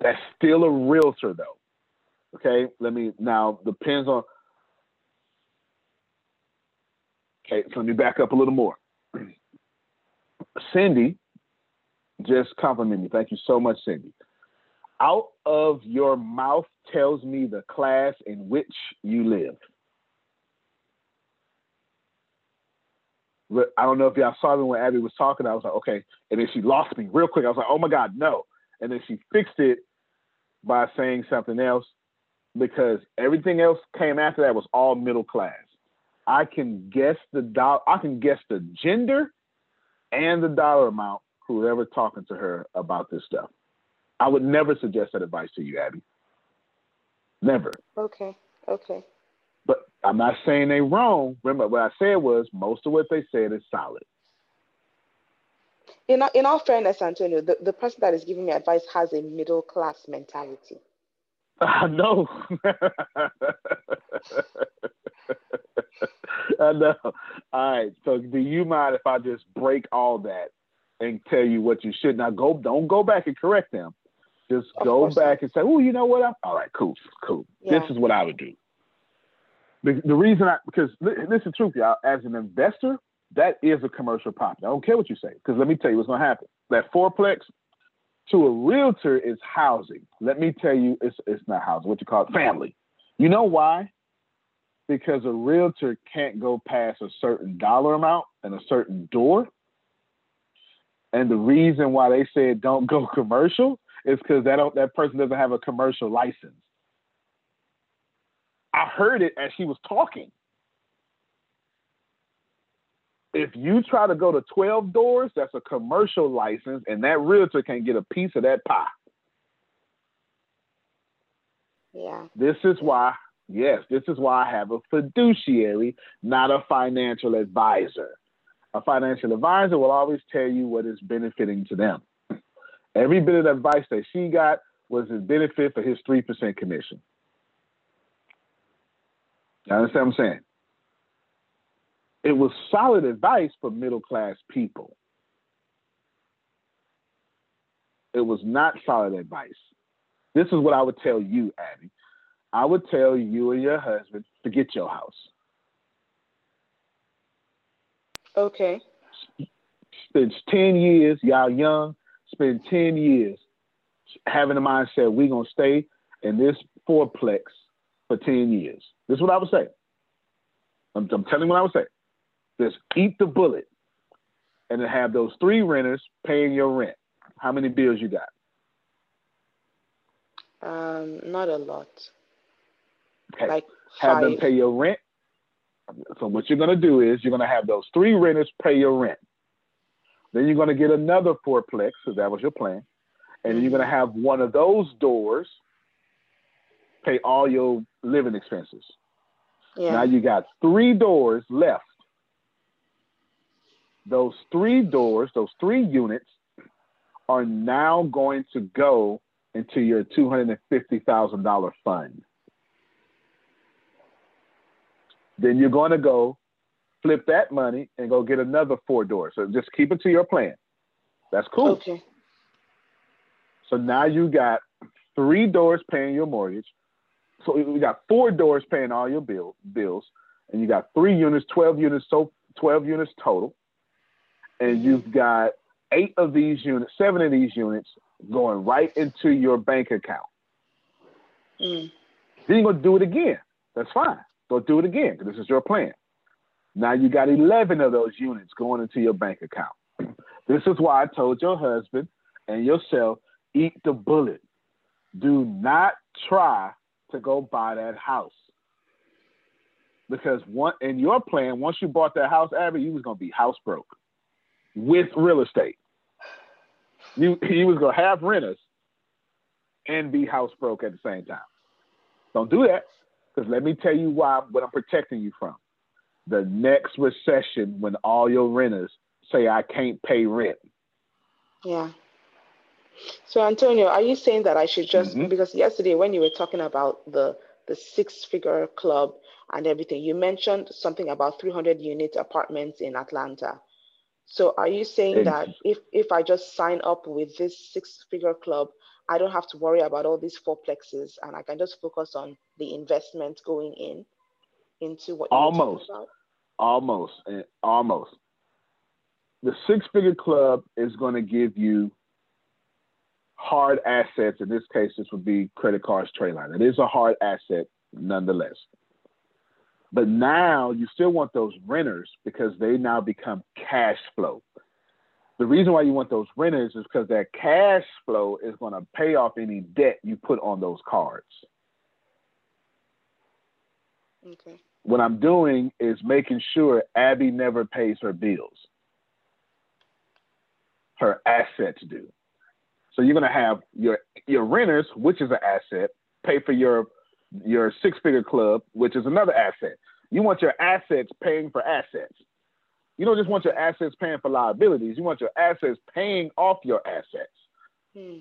That's still a realtor, though. Okay, let me now depends on. Okay, so let me back up a little more. [clears throat] Cindy just complimented me. Thank you so much, Cindy. Out of your mouth tells me the class in which you live. I don't know if y'all saw me when Abby was talking. I was like, okay. And then she lost me real quick. I was like, oh my God, no. And then she fixed it by saying something else because everything else came after that was all middle class. I can guess the dollar, I can guess the gender and the dollar amount whoever talking to her about this stuff. I would never suggest that advice to you, Abby. Never.
Okay. Okay.
But I'm not saying they wrong. Remember, what I said was most of what they said is solid.
In, in all fairness, Antonio, the, the person that is giving me advice has a middle class mentality.
I know. I know. All right. So, do you mind if I just break all that and tell you what you should not go? Don't go back and correct them. Just of go back and say, "Oh, you know what? I'm all right. Cool, cool. Yeah. This is what I would do." The, the reason I because this is truth, y'all. As an investor, that is a commercial property. I don't care what you say, because let me tell you what's going to happen. That fourplex to a realtor is housing. Let me tell you, it's it's not housing. What you call it, family. You know why? Because a realtor can't go past a certain dollar amount and a certain door. And the reason why they said don't go [laughs] commercial is because that that person doesn't have a commercial license. I heard it as she was talking. If you try to go to 12 doors, that's a commercial license, and that realtor can get a piece of that pie.
Yeah.
This is why, yes, this is why I have a fiduciary, not a financial advisor. A financial advisor will always tell you what is benefiting to them. Every bit of advice that she got was his benefit for his 3% commission. You understand what I'm saying? It was solid advice for middle class people. It was not solid advice. This is what I would tell you, Abby. I would tell you and your husband, to get your house.
Okay.
Spend 10 years, y'all young, spend 10 years having the mindset we're going to stay in this fourplex for 10 years. This is what I would say. I'm, I'm telling you what I would say. Just eat the bullet and then have those three renters paying your rent. How many bills you got?
Um, not a lot.
Okay. Like have five. them pay your rent. So what you're gonna do is you're gonna have those three renters pay your rent. Then you're gonna get another fourplex, because that was your plan. And then you're gonna have one of those doors pay all your living expenses. Yeah. Now you got three doors left. Those three doors, those three units, are now going to go into your $250,000 fund. Then you're going to go flip that money and go get another four doors. So just keep it to your plan. That's cool.
Okay.
So now you got three doors paying your mortgage, so we got four doors paying all your bill, bills, and you got three units, 12 units, so 12 units total. And you've got eight of these units, seven of these units going right into your bank account. Mm. Then you're gonna do it again. That's fine. Go do it again this is your plan. Now you got 11 of those units going into your bank account. [clears throat] This is why I told your husband and yourself, eat the bullet. Do not try to go buy that house. Because one in your plan, once you bought that house, Abby, you was gonna be house broke with real estate. You he was gonna have renters and be house broke at the same time. Don't do that. Because let me tell you why what I'm protecting you from. The next recession when all your renters say I can't pay rent.
Yeah. So Antonio, are you saying that I should just mm-hmm. because yesterday when you were talking about the the six figure club and everything, you mentioned something about 300 unit apartments in Atlanta. So are you saying that if if I just sign up with this six figure club, I don't have to worry about all these fourplexes and I can just focus on the investment going in into what
almost almost eh, almost the six figure club is going to give you hard assets. In this case, this would be credit cards, trade line. It is a hard asset nonetheless. But now you still want those renters because they now become cash flow. The reason why you want those renters is because that cash flow is going to pay off any debt you put on those cards.
Okay.
What I'm doing is making sure Abby never pays her bills. Her assets do. So you're going to have your your renters, which is an asset, pay for your your six figure club, which is another asset. You want your assets paying for assets. You don't just want your assets paying for liabilities. You want your assets paying off your assets. Hmm.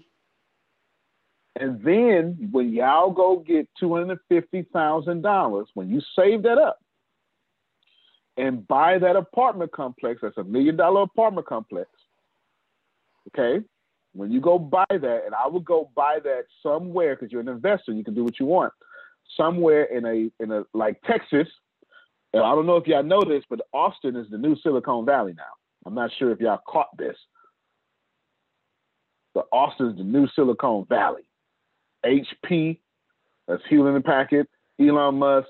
And then when y'all go get $250,000, when you save that up and buy that apartment complex, that's a million dollar apartment complex. Okay. When you go buy that, and I would go buy that somewhere because you're an investor, you can do what you want. Somewhere in a in a like Texas, and I don't know if y'all know this, but Austin is the new Silicon Valley now. I'm not sure if y'all caught this. But Austin's the new Silicon Valley. HP, that's Hewlett and Packard, Elon Musk,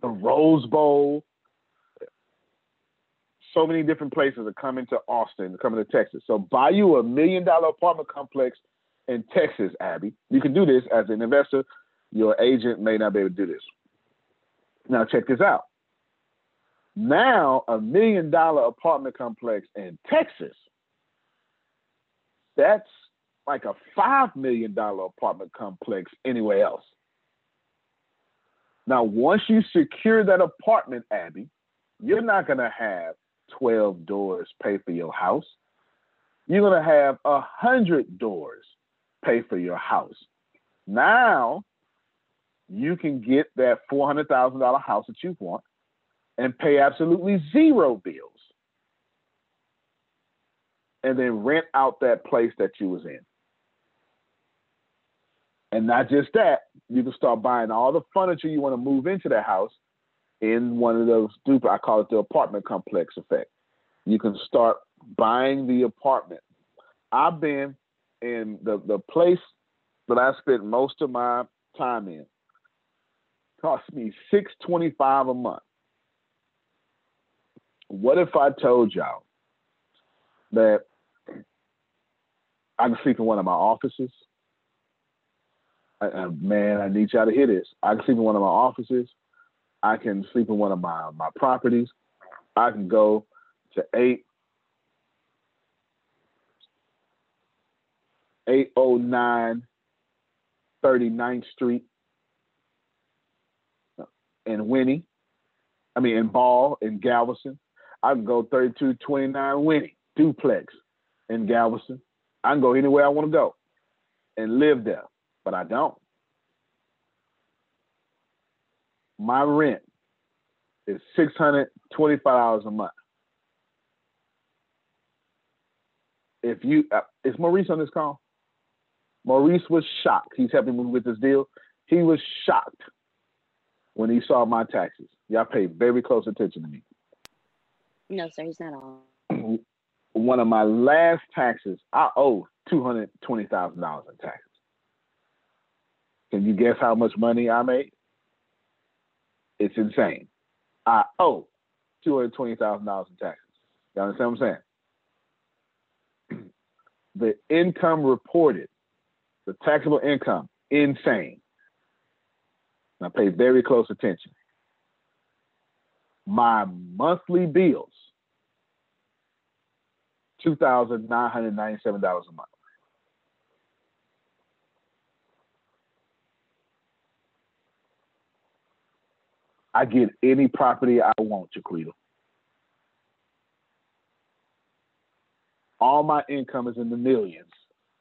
the Rose Bowl. So many different places are coming to Austin, coming to Texas. So buy you a million dollar apartment complex in Texas, Abby. You can do this as an investor. Your agent may not be able to do this. Now, check this out. Now, a million dollar apartment complex in Texas, that's like a $5 million apartment complex anywhere else. Now, once you secure that apartment, Abby, you're not going to have 12 doors pay for your house. You're going to have 100 doors pay for your house. Now, you can get that $400,000 house that you want and pay absolutely zero bills. And then rent out that place that you was in. And not just that, you can start buying all the furniture you want to move into that house in one of those stupid, I call it the apartment complex effect. You can start buying the apartment. I've been in the, the place that I spent most of my time in cost me six twenty five a month. What if I told y'all that I can sleep in one of my offices? I, I, man, I need y'all to hear this. I can sleep in one of my offices. I can sleep in one of my, my properties. I can go to eight eight oh nine 39th Street in Winnie. I mean, in Ball, in Galveston. I can go 3229 Winnie, duplex in Galveston. I can go anywhere I want to go and live there, but I don't. My rent is $625 a month. If you, uh, is Maurice on this call? Maurice was shocked. He's helping me with this deal. He was shocked when he saw my taxes. Y'all pay very close attention to me.
No, sir, he's not on. [clears throat]
One of my last taxes, I owe two hundred twenty thousand dollars in taxes. Can you guess how much money I made? It's insane. I owe two hundred twenty thousand dollars in taxes. You understand what I'm saying? [clears throat] the income reported, the taxable income, insane. Now pay very close attention. My monthly bills, two thousand nine hundred ninety-seven dollars a month. I get any property I want, Jaquita. All my income is in the millions,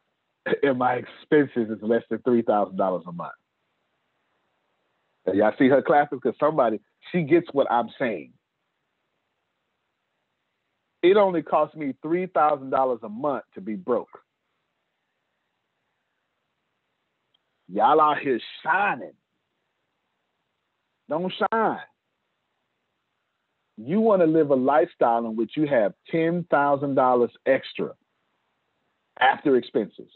[laughs] and my expenses is less than three thousand dollars a month. Y'all see her clapping because somebody she gets what I'm saying. It only costs me three thousand dollars a month to be broke. Y'all out here shining. Don't shine. You want to live a lifestyle in which you have $10,000 extra after expenses.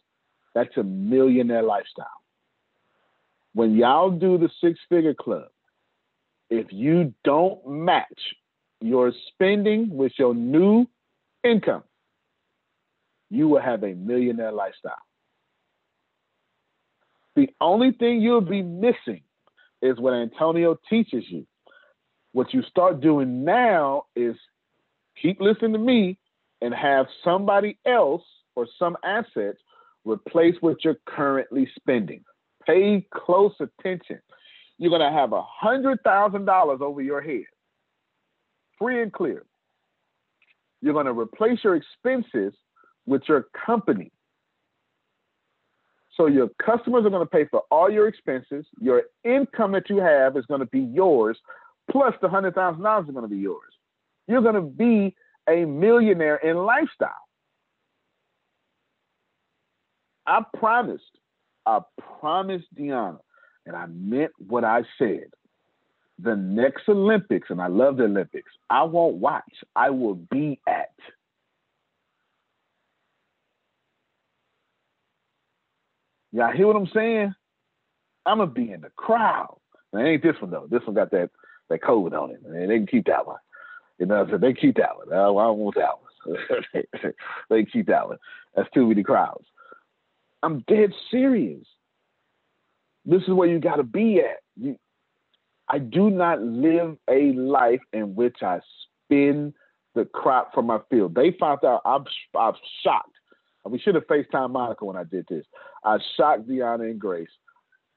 That's a millionaire lifestyle. When y'all do the six figure club, if you don't match your spending with your new income, you will have a millionaire lifestyle. The only thing you'll be missing is what Antonio teaches you. What you start doing now is keep listening to me and have somebody else or some assets replace what you're currently spending. Pay close attention. You're going to have a $100,000 over your head, free and clear. You're going to replace your expenses with your company. So your customers are going to pay for all your expenses. Your income that you have is going to be yours, plus the hundred thousand dollars is going to be yours. You're going to be a millionaire in lifestyle. I promised, I promised Deanna, and I meant what I said. The next Olympics, and I love the Olympics, I won't watch. I will be at. Y'all hear what I'm saying? I'm gonna be in the crowd. It ain't this one though. This one got that that code on it, and they can keep that one. You know, i so they keep that one. I, I don't want that one. [laughs] they keep that one. That's too many crowds. I'm dead serious. This is where you got to be at. You, I do not live a life in which I spin the crop from my field. They found out I'm, I'm shocked we should have FaceTime Monica when I did this. I shocked Deanna and Grace.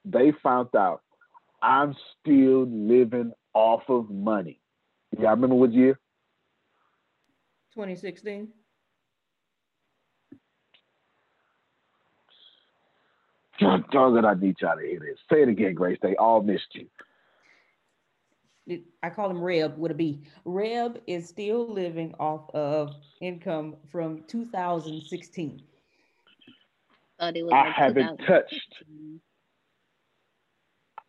They found out I'm still living off of money. Y'all remember what year?
2016.
God dog it, I need y'all to hear this. Say it again, Grace. They all missed you.
I call him Reb with a B. Reb is still living off of income from 2016.
I haven't touched.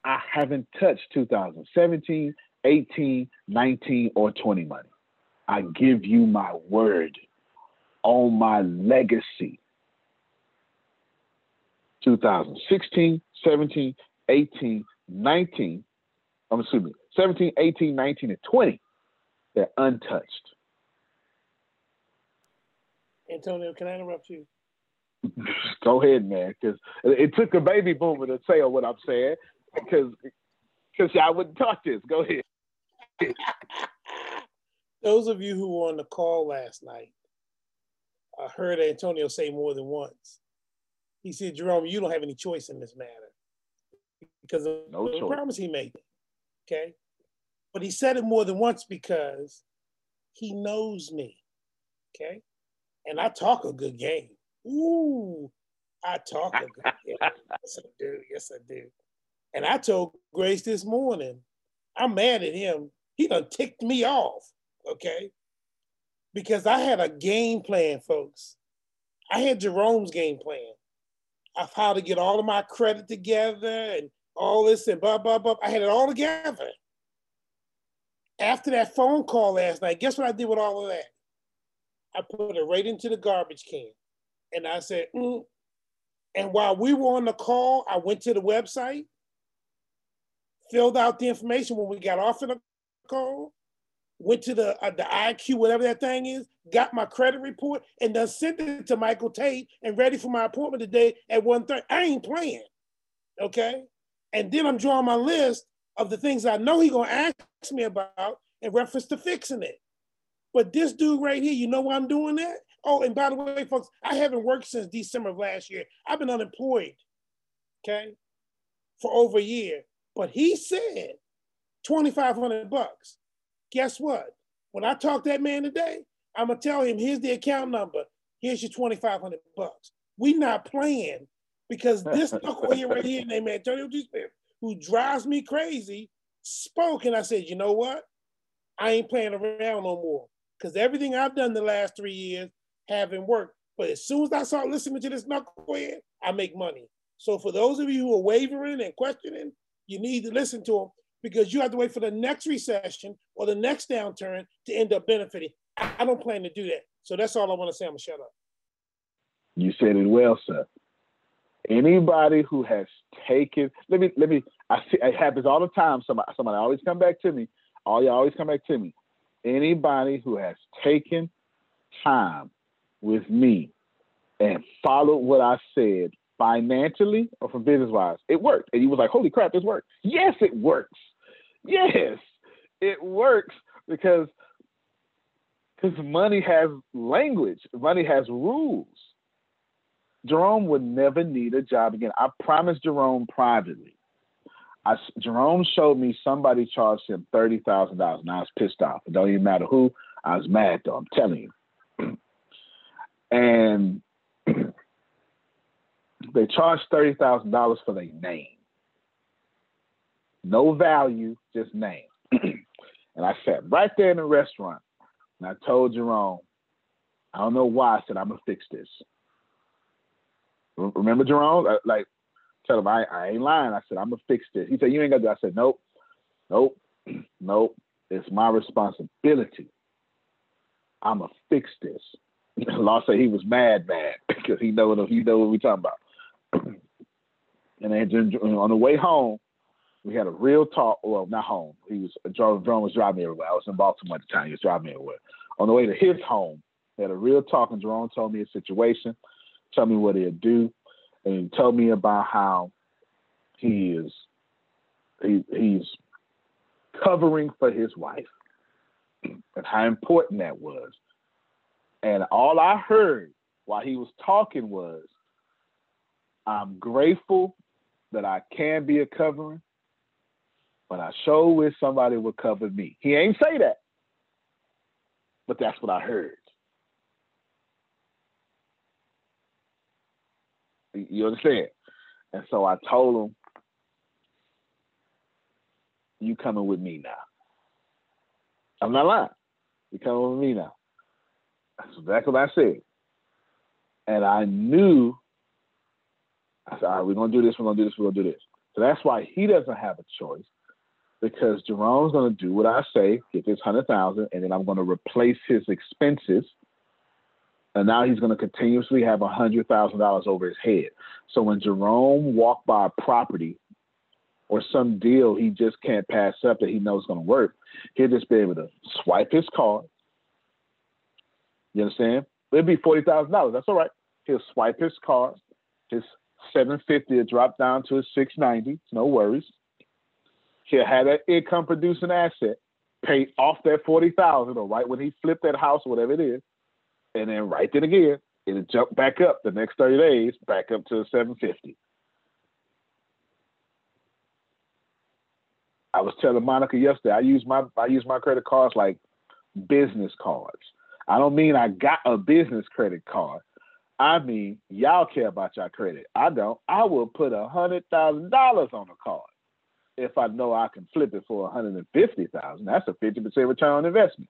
I haven't touched 2017, 18, 19, or 20 money. I give you my word on my legacy. 2016, 17, 18, 19, um, I'm assuming 17, 18, 19, and 20, they're untouched.
Antonio, can I interrupt you? [laughs]
Go ahead, man, because it took a baby boomer to say what I'm saying, because because I wouldn't talk this. Go ahead. [laughs]
Those of you who were on the call last night I heard Antonio say more than once. He said, Jerome, you don't have any choice in this matter because of no the choice. promise he made. Okay. But he said it more than once because he knows me. Okay. And I talk a good game. Ooh, I talk a good [laughs] game. yes, I do. Yes, I do. And I told Grace this morning, I'm mad at him. He done ticked me off. Okay. Because I had a game plan, folks. I had Jerome's game plan of how to get all of my credit together and all this and blah, blah, blah. I had it all together after that phone call last night, guess what I did with all of that? I put it right into the garbage can. And I said, mm. and while we were on the call, I went to the website, filled out the information when we got off of the call, went to the uh, the IQ, whatever that thing is, got my credit report, and then sent it to Michael Tate and ready for my appointment today at 1.30. I ain't playing. Okay. And then I'm drawing my list of the things I know he gonna ask me about in reference to fixing it. But this dude right here, you know why I'm doing that? Oh, and by the way, folks, I haven't worked since December of last year. I've been unemployed, okay, for over a year. But he said 2,500 bucks. Guess what? When I talk to that man today, I'm gonna tell him, here's the account number. Here's your 2,500 bucks. We not playing because this [laughs] knucklehead right here named Antonio T. Smith, who drives me crazy, spoke and I said, you know what? I ain't playing around no more because everything I've done the last three years haven't worked. But as soon as I start listening to this knucklehead, I make money. So for those of you who are wavering and questioning, you need to listen to him because you have to wait for the next recession or the next downturn to end up benefiting. I don't plan to do that. So that's all I want to say. I'm gonna shut up.
You said it well, sir. Anybody who has taken, let me, let me, I see it happens all the time. Somebody, somebody always come back to me. All y'all always come back to me. Anybody who has taken time with me and followed what I said financially or from business wise, it worked. And he was like, holy crap, this works. Yes, it works. Yes, it works because because money has language, money has rules. Jerome would never need a job again. I promised Jerome privately. I, Jerome showed me somebody charged him thirty thousand dollars, and I was pissed off. It don't even matter who. I was mad though. I'm telling you. [clears throat] and [clears throat] they charge thirty thousand dollars for their name. No value, just name. [clears throat] and I sat right there in the restaurant, and I told Jerome, I don't know why. I said I'm gonna fix this. Remember Jerome? Uh, like, tell him I, I ain't lying. I said I'm gonna fix this. He said you ain't gonna do. It. I said nope, nope, [clears throat] nope. It's my responsibility. I'm gonna fix this. [laughs] Law said he was mad, mad [laughs] because he know he know what we talking about. And on the way home, we had a real talk. Well, not home. He was Jerome was driving me everywhere. I was in Baltimore at the time. He was driving me everywhere. On the way to his home, we had a real talk, and Jerome told me his situation tell me what he'll do, and tell me about how he is he, he's covering for his wife and how important that was. And all I heard while he was talking was, I'm grateful that I can be a covering, but I sure wish somebody would cover me. He ain't say that, but that's what I heard. You understand? And so I told him, "You coming with me now?" I'm not lying. You coming with me now? That's exactly what I said. And I knew. I said, "All right, we're gonna do this. We're gonna do this. We're gonna do this." So that's why he doesn't have a choice, because Jerome's gonna do what I say, get this hundred thousand, and then I'm gonna replace his expenses and now he's to continuously have $100,000 over his head. So when Jerome walked by a property or some deal he just can't pass up that he knows is to work, he'll just be able to swipe his card. You understand? It'd be $40,000. That's all right. He'll swipe his card. His 750 will drop down to a 690. No worries. He'll have that income producing asset pay off that 40,000 or right when he flipped that house whatever it is and then right then again, it'll jump back up the next 30 days, back up to 750. I was telling Monica yesterday, I use my I use my credit cards like business cards. I don't mean I got a business credit card. I mean y'all care about your credit. I don't. I will put a hundred thousand dollars on a card if I know I can flip it for a hundred and fifty thousand. That's a fifty percent return on investment.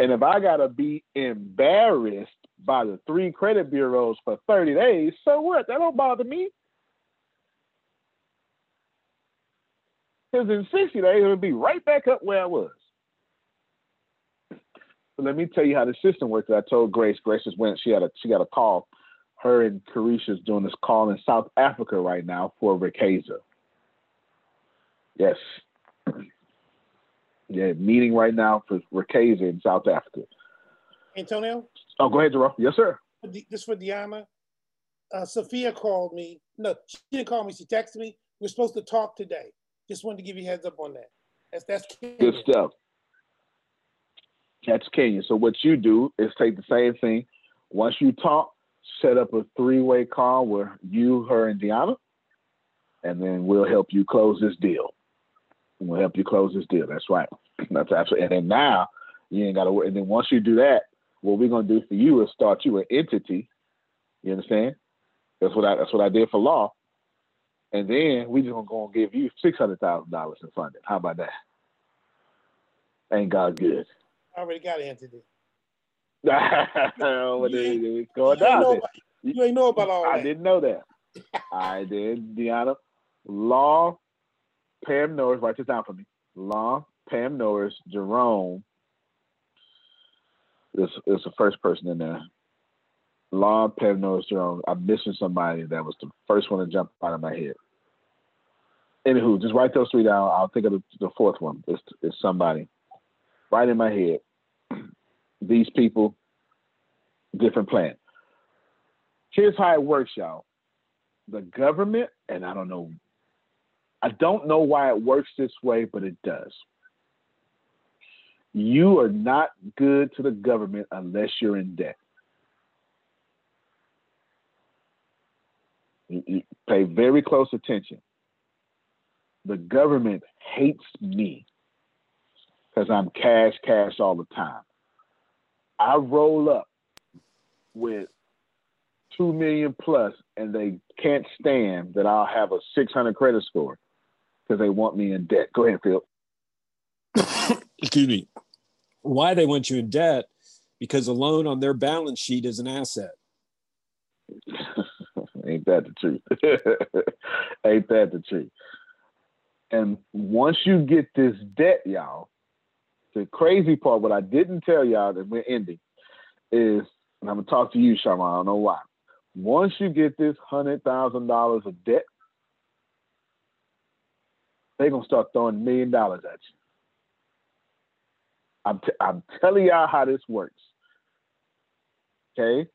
And if I gotta be embarrassed by the three credit bureaus for 30 days, so what? That don't bother me. Because in 60 days, it'll be right back up where I was. So let me tell you how the system works. I told Grace, Grace just went, she had a she got a call. Her and Carisha's doing this call in South Africa right now for Riqueza. Yes. Yeah, meeting right now for Riqueza in South Africa.
Antonio?
Oh, go ahead, Jerome. Yes, sir.
This for Diana. Uh, Sophia called me. No, she didn't call me. She texted me. We're supposed to talk today. Just wanted to give you heads up on that. That's that's Kenya.
good stuff. That's Kenya. So what you do is take the same thing. Once you talk, set up a three-way call where you, her, and Deanna, and then we'll help you close this deal. We'll help you close this deal. That's right. [clears throat] That's absolutely. And then now you ain't got to. And then once you do that, what we're gonna do for you is start you an entity. You understand? That's what I. That's what I did for law. And then we just gonna go and give you six hundred thousand dollars in funding. How about that? Ain't God good?
I already got an entity. [laughs]
you, ain't, going
you, about, you ain't know about all
I
that.
didn't know that. I did, Deanna. Law, Pam Norris, write this down for me. Law, Pam Norris, Jerome. This is the first person in there. Law, Pam Norris, Jerome. I'm missing somebody that was the first one to jump out of my head. Anywho, just write those three down. I'll think of the, the fourth one. It's, it's somebody right in my head. These people, different plan. Here's how it works, y'all. The government, and I don't know, I don't know why it works this way, but it does. You are not good to the government unless you're in debt. You, you pay very close attention. The government hates me because I'm cash, cash all the time. I roll up with two million plus, and they can't stand that I'll have a 600 credit score because they want me in debt. Go ahead, Phil. [laughs]
Excuse me. Why they want you in debt? Because a loan on their balance sheet is an asset. [laughs]
Ain't that the truth? [laughs] Ain't that the truth? And once you get this debt, y'all, the crazy part, what I didn't tell y'all that we're ending is, and I'm gonna talk to you, Sharma. I don't know why. Once you get this hundred thousand dollars of debt, they're gonna start throwing million dollars at you. I'm, t- I'm telling y'all how this works. Okay,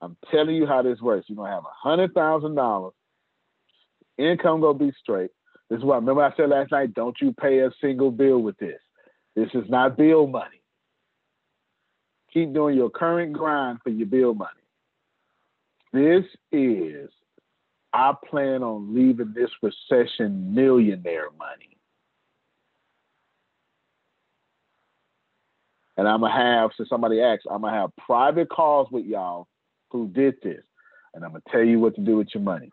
I'm telling you how this works. You're gonna have a hundred thousand dollars. Income gonna be straight. This is what remember I said last night. Don't you pay a single bill with this. This is not bill money. Keep doing your current grind for your bill money. This is, I plan on leaving this recession millionaire money. And I'm going to have, so somebody asks, I'm going to have private calls with y'all who did this. And I'm going to tell you what to do with your money.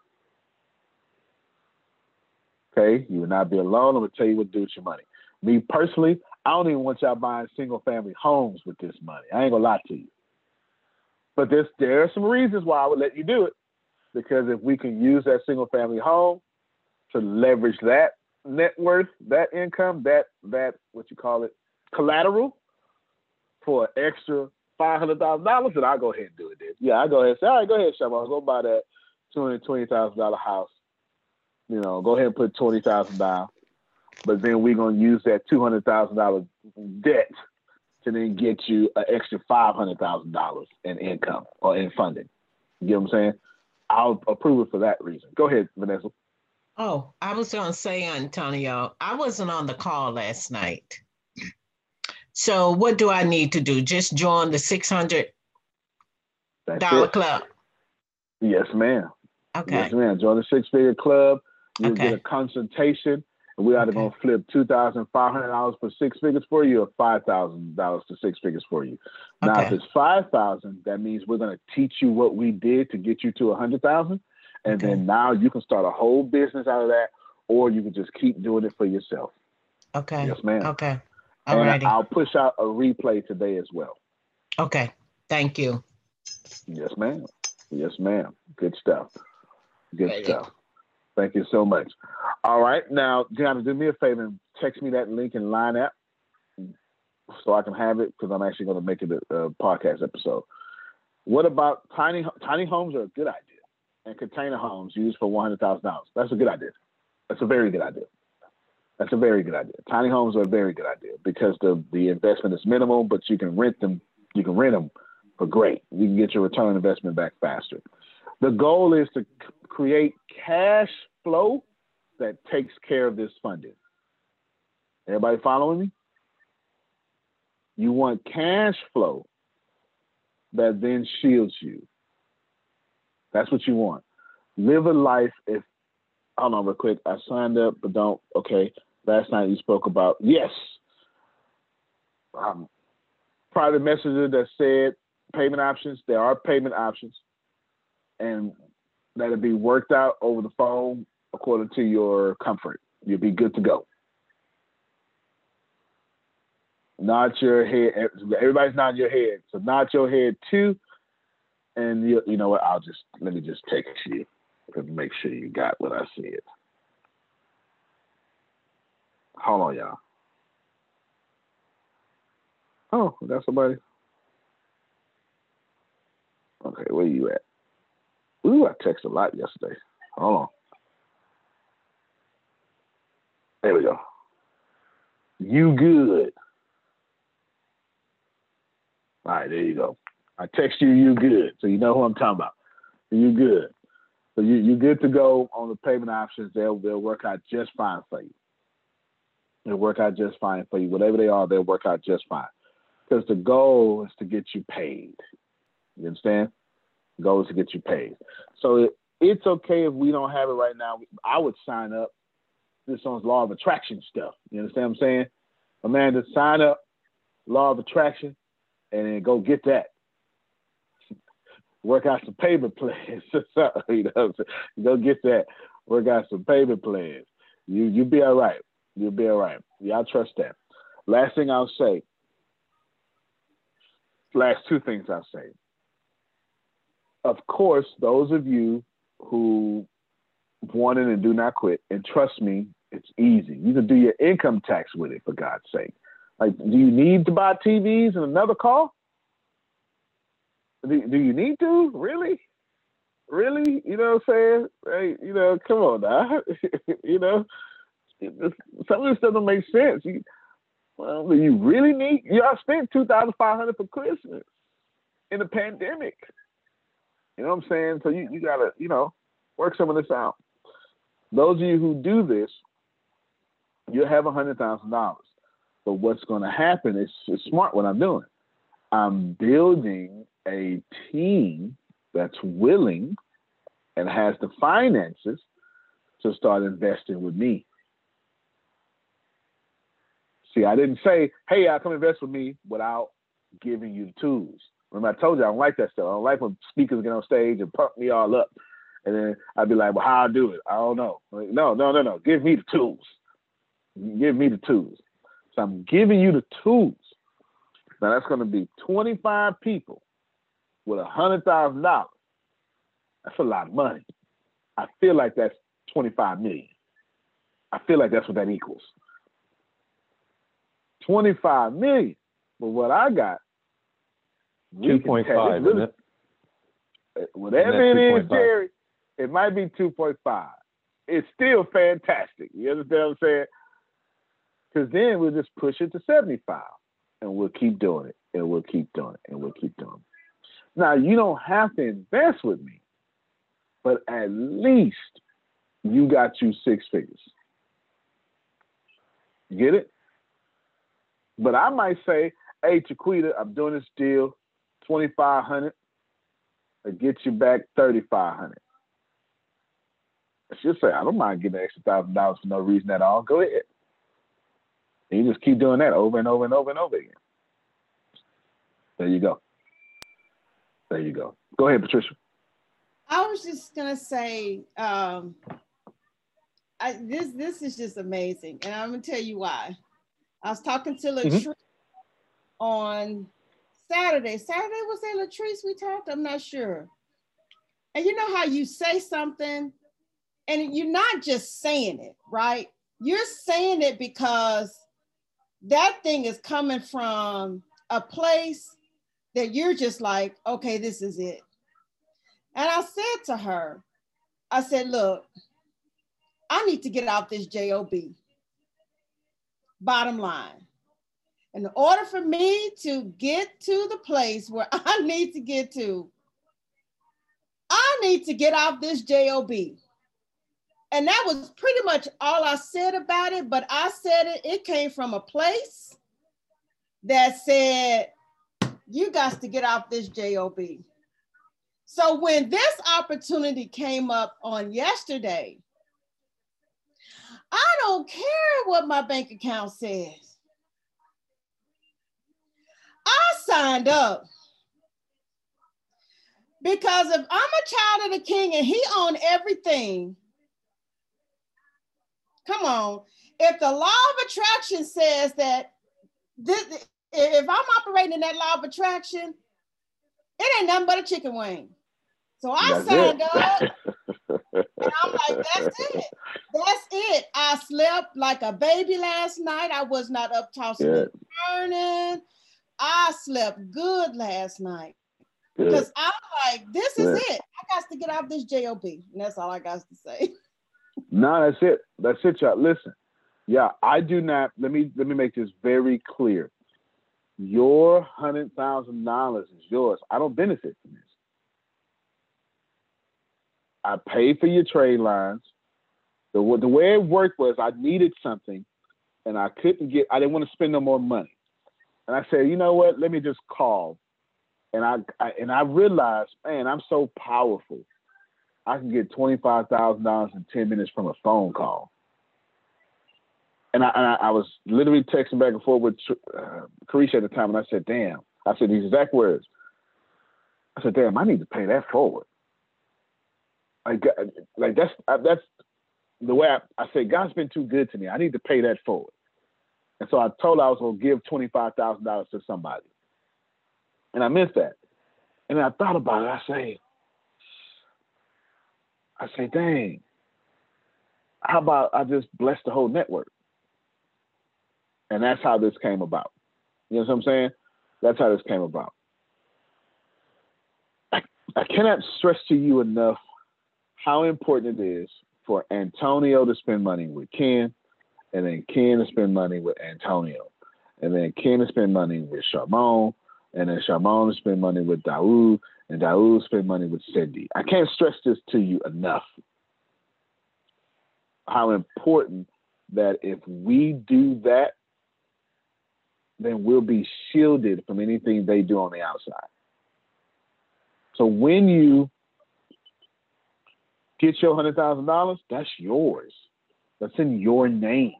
Okay? You will not be alone. I'm going to tell you what to do with your money. Me personally, I don't even want y'all buying single family homes with this money. I ain't gonna lie to you. But there's there are some reasons why I would let you do it. Because if we can use that single family home to leverage that net worth, that income, that that what you call it, collateral for extra five hundred thousand dollars, then I'll go ahead and do it. Then. Yeah, I go ahead and say, all right, go ahead, Shabba, go buy that two hundred twenty thousand dollar house. You know, go ahead and put twenty thousand down but then we're gonna use that two hundred thousand dollars debt to then get you an extra five hundred thousand dollars in income or in funding. You get what I'm saying? I'll approve it for that reason. Go ahead, Vanessa.
Oh, I was gonna say, Antonio, I wasn't on the call last night. So what do I need to do? Just join the six hundred dollar club.
Yes, ma'am.
Okay.
Yes, ma'am. Join the six figure club. You'll okay. get a consultation and we either okay. gonna flip two thousand five hundred dollars for six figures for you, or five thousand dollars to six figures for you. Now, if it's five thousand, that means we're gonna teach you what we did to get you to a hundred thousand, and okay. then now you can start a whole business out of that, or you can just keep doing it for yourself.
Okay.
Yes, ma'am.
Okay.
All and I'll push out a replay today as well.
Okay. Thank you.
Yes, ma'am. Yes, ma'am. Good stuff. Good stuff. Thank you so much. All right. Now, Gianna, do me a favor and text me that link in Line app so I can have it because I'm actually going to make it a, a, podcast episode. What about tiny tiny homes are a good idea, and container homes used for one hundred thousand dollars. That's a good idea. That's a very good idea. That's a very good idea. Tiny homes are a very good idea because the the investment is minimal, but you can rent them. You can rent them for great. You can get your return investment back faster. The goal is to create cash flow that takes care of this funding. Everybody following me? You want cash flow that then shields you. That's what you want. Live a life. If I don't know, real quick, I signed up, but don't. Okay, last night you spoke about yes. Um, private messenger that said payment options. There are payment options, and that'll be worked out over the phone according to your comfort. You'll be good to go. Nod your head. Everybody's nodding your head, so nod your head too. And you, you know what? I'll just let me just text you to make sure you got what I said. Hold on, y'all. Oh, got somebody. Okay, where you at? Ooh, I texted a lot yesterday. Hold on. There we go. You good. All right, there you go. I text you, you good. So you know who I'm talking about. You good. So you you good to go on the payment options. They'll they'll work out just fine for you. They'll work out just fine for you. Whatever they are, they'll work out just fine. Because the goal is to get you paid. You understand? Is to get you paid. So it, it's okay if we don't have it right now. I would sign up. This on law of attraction stuff. You understand what I'm saying? Amanda, sign up, law of attraction, and then go get that. Work out some payment [laughs] plans. you know, go get that. Work out some payment plans. You you be all right. You'll be all right. Y'all trust that. Last thing I'll say. Last two things I'll say. Of course, those of you who want it and do not quit, and trust me, it's easy. You can do your income tax with it, for God's sake. Like, do you need to buy TVs and another car? Do, do you need to? Really? Really? You know what I'm saying? Hey, you know, come on now. [laughs] you know, some of this doesn't make sense. You, well, do you really need? Y'all spent two thousand five hundred for Christmas in a pandemic. You know what I'm saying? So you, you gotta, you know, work some of this out. Those of you who do this, you'll have a hundred thousand dollars. But what's going to happen is it's smart what I'm doing. I'm building a team that's willing and has the finances to start investing with me. See, I didn't say, hey, I come invest with me without giving you the tools. Remember, I told you I don't like that stuff. I don't like when speakers get on stage and pump me all up. And then I'd be like, well, how I do it? I don't know. Like, no, no, no, no. Give me the tools. Give me the tools. So I'm giving you the tools. Now that's going to be 25 people with a hundred thousand dollars. That's a lot of money. I feel like that's 25 million. I feel like that's what that equals. 25 million. But what I got,
2.5, isn't it?
Uh, whatever it is, Jerry, it might be 2.5. It's still fantastic. You understand what I'm saying? Because then we'll just push it to 75 and we'll keep doing it and we'll keep doing it and we'll keep doing it. Now, you don't have to invest with me, but at least you got you six figures. Get it? But I might say, hey, Chiquita, I'm doing this deal, 2500 I get you back 3500 She'll say, I don't mind getting an extra thousand dollars for no reason at all. Go ahead. And you just keep doing that over and over and over and over again. There you go. There you go. Go ahead, Patricia.
I was just gonna say, um, I, this this is just amazing, and I'm gonna tell you why. I was talking to Latrice mm-hmm. on Saturday. Saturday was that Latrice we talked? I'm not sure. And you know how you say something, and you're not just saying it, right? You're saying it because that thing is coming from a place that you're just like, okay, this is it. And I said to her, I said, look, I need to get out this JOB. Bottom line. In order for me to get to the place where [laughs] I need to get to, I need to get off this JOB. And that was pretty much all I said about it. But I said it, it came from a place that said, you got to get off this job so when this opportunity came up on yesterday i don't care what my bank account says i signed up because if i'm a child of the king and he owned everything come on if the law of attraction says that this, if I'm operating in that law of attraction, it ain't nothing but a chicken wing. So I that's signed up. and I'm like, [laughs] that's it. That's it. I slept like a baby last night. I was not up tossing yeah. and turning. I slept good last night. Because I'm like, this is it. I got to get out this JOB. And that's all I got to say. [laughs]
No, that's it. That's it, y'all. Listen, yeah, I do not. Let me let me make this very clear. Your hundred thousand dollars is yours. I don't benefit from this. I paid for your trade lines. The, the way it worked was I needed something and I couldn't get, I didn't want to spend no more money. And I said, you know what? Let me just call. And I, I and I realized, man, I'm so powerful. I can get twenty five thousand dollars in ten minutes from a phone call and I, and I, I, was literally texting back and forth with uh, Carisha at the time, and I said, "Damn!" I said these exact words. I said, "Damn, I need to pay that forward." Like, like that's that's the way I, I said. God's been too good to me. I need to pay that forward. And so I told her I was going to give twenty five thousand dollars to somebody, and I missed that. And I thought about it. I say, I say, dang. How about I just bless the whole network? And that's how this came about. You know what I'm saying? That's how this came about. I, I cannot stress to you enough how important it is for Antonio to spend money with Ken, and then Ken to spend money with Antonio, and then Ken to spend money with Charmon, and then Charmon to spend money with Daoud, and Daoud spend money with Cindy. I can't stress this to you enough. How important that if we do that, then we'll be shielded from anything they do on the outside. So when you get your hundred thousand dollars, that's yours. That's in your name.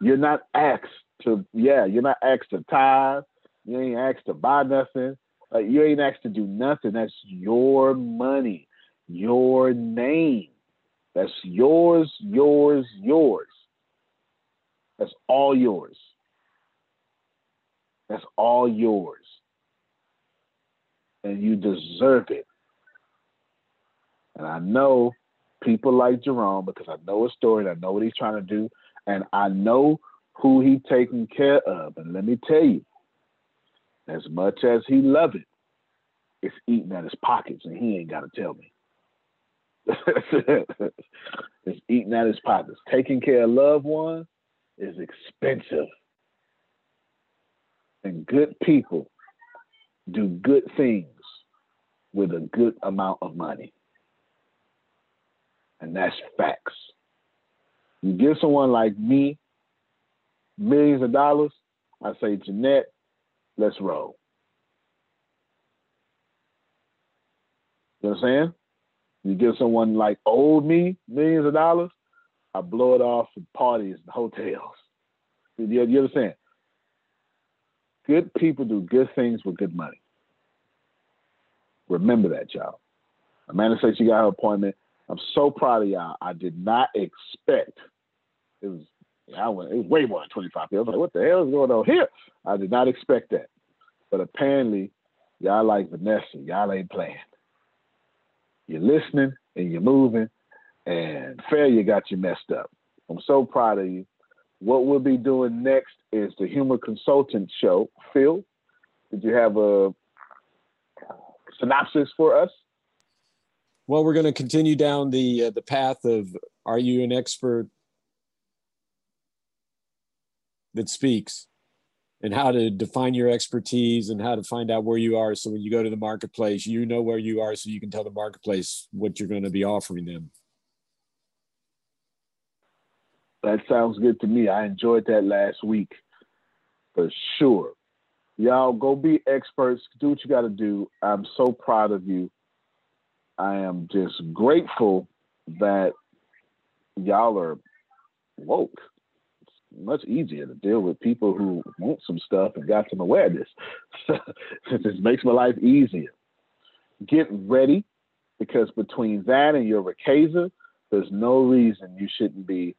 You're not asked to, yeah, you're not asked to tithe. You ain't asked to buy nothing. Uh, you ain't asked to do nothing. That's your money, your name. That's yours, yours, yours. That's all yours. That's all yours. And you deserve it. And I know people like Jerome because I know his story and I know what he's trying to do. And I know who he's taking care of. And let me tell you, as much as he love it, it's eating at his pockets and he ain't got to tell me. [laughs] it's eating at his pockets. Taking care of loved ones is expensive. And good people do good things with a good amount of money. And that's facts. You give someone like me millions of dollars, I say, Jeanette, let's roll. You know what I'm saying? You give someone like old me millions of dollars, I blow it off for parties and hotels. You, you understand? Good people do good things with good money. Remember that, y'all. Amanda said she got her appointment. I'm so proud of y'all. I did not expect it was. I went. It was way more than 25 people. I was like, "What the hell is going on here?" I did not expect that, but apparently, y'all like Vanessa. Y'all ain't playing. You're listening and you're moving, and failure got you messed up. I'm so proud of you. What we'll be doing next is the Humor Consultant Show. Phil, did you have a synopsis for us?
Well, we're going to continue down the uh, the path of are you an expert that speaks and how to define your expertise and how to find out where you are so when you go to the marketplace you know where you are so you can tell the marketplace what you're going to be offering them
that sounds good to me. I enjoyed that last week for sure. Y'all go be experts. Do what you got to do. I'm so proud of you. I am just grateful that y'all are woke. Much easier to deal with people who want some stuff and got some awareness. [laughs] just makes my life easier. Get ready because between that and your Riqueza, there's no reason you shouldn't be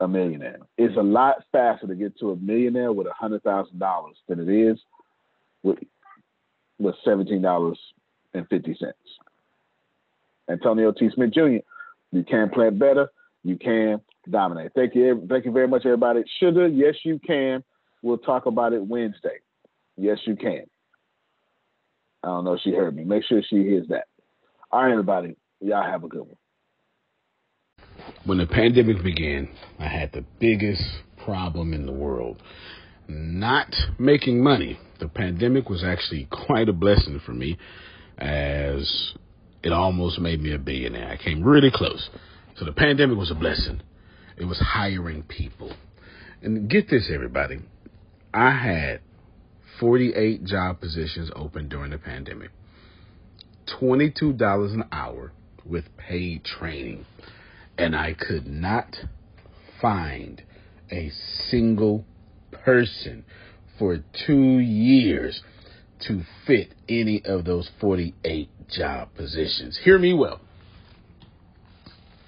a millionaire. It's a lot faster to get to a millionaire with hundred thousand dollars than it is with with seventeen dollars and fifty cents. Antonio T. Smith Jr. You can plan better. You can dominate. Thank you. Thank you very much, everybody. Sugar, yes, you can. We'll talk about it Wednesday. Yes, you can. I don't know if she heard me. Make sure she hears that. All right, everybody. Y'all have a good one.
When the pandemic began, I had the biggest problem in the world not making money. The pandemic was actually quite a blessing for me as it almost made me a billionaire. I came really close. So the pandemic was a blessing. It was hiring people. And get this, everybody. I had 48 job positions open during the pandemic, $22 an hour with paid training. And I could not find a single person for two years to fit any of those 48 job positions. Hear me well.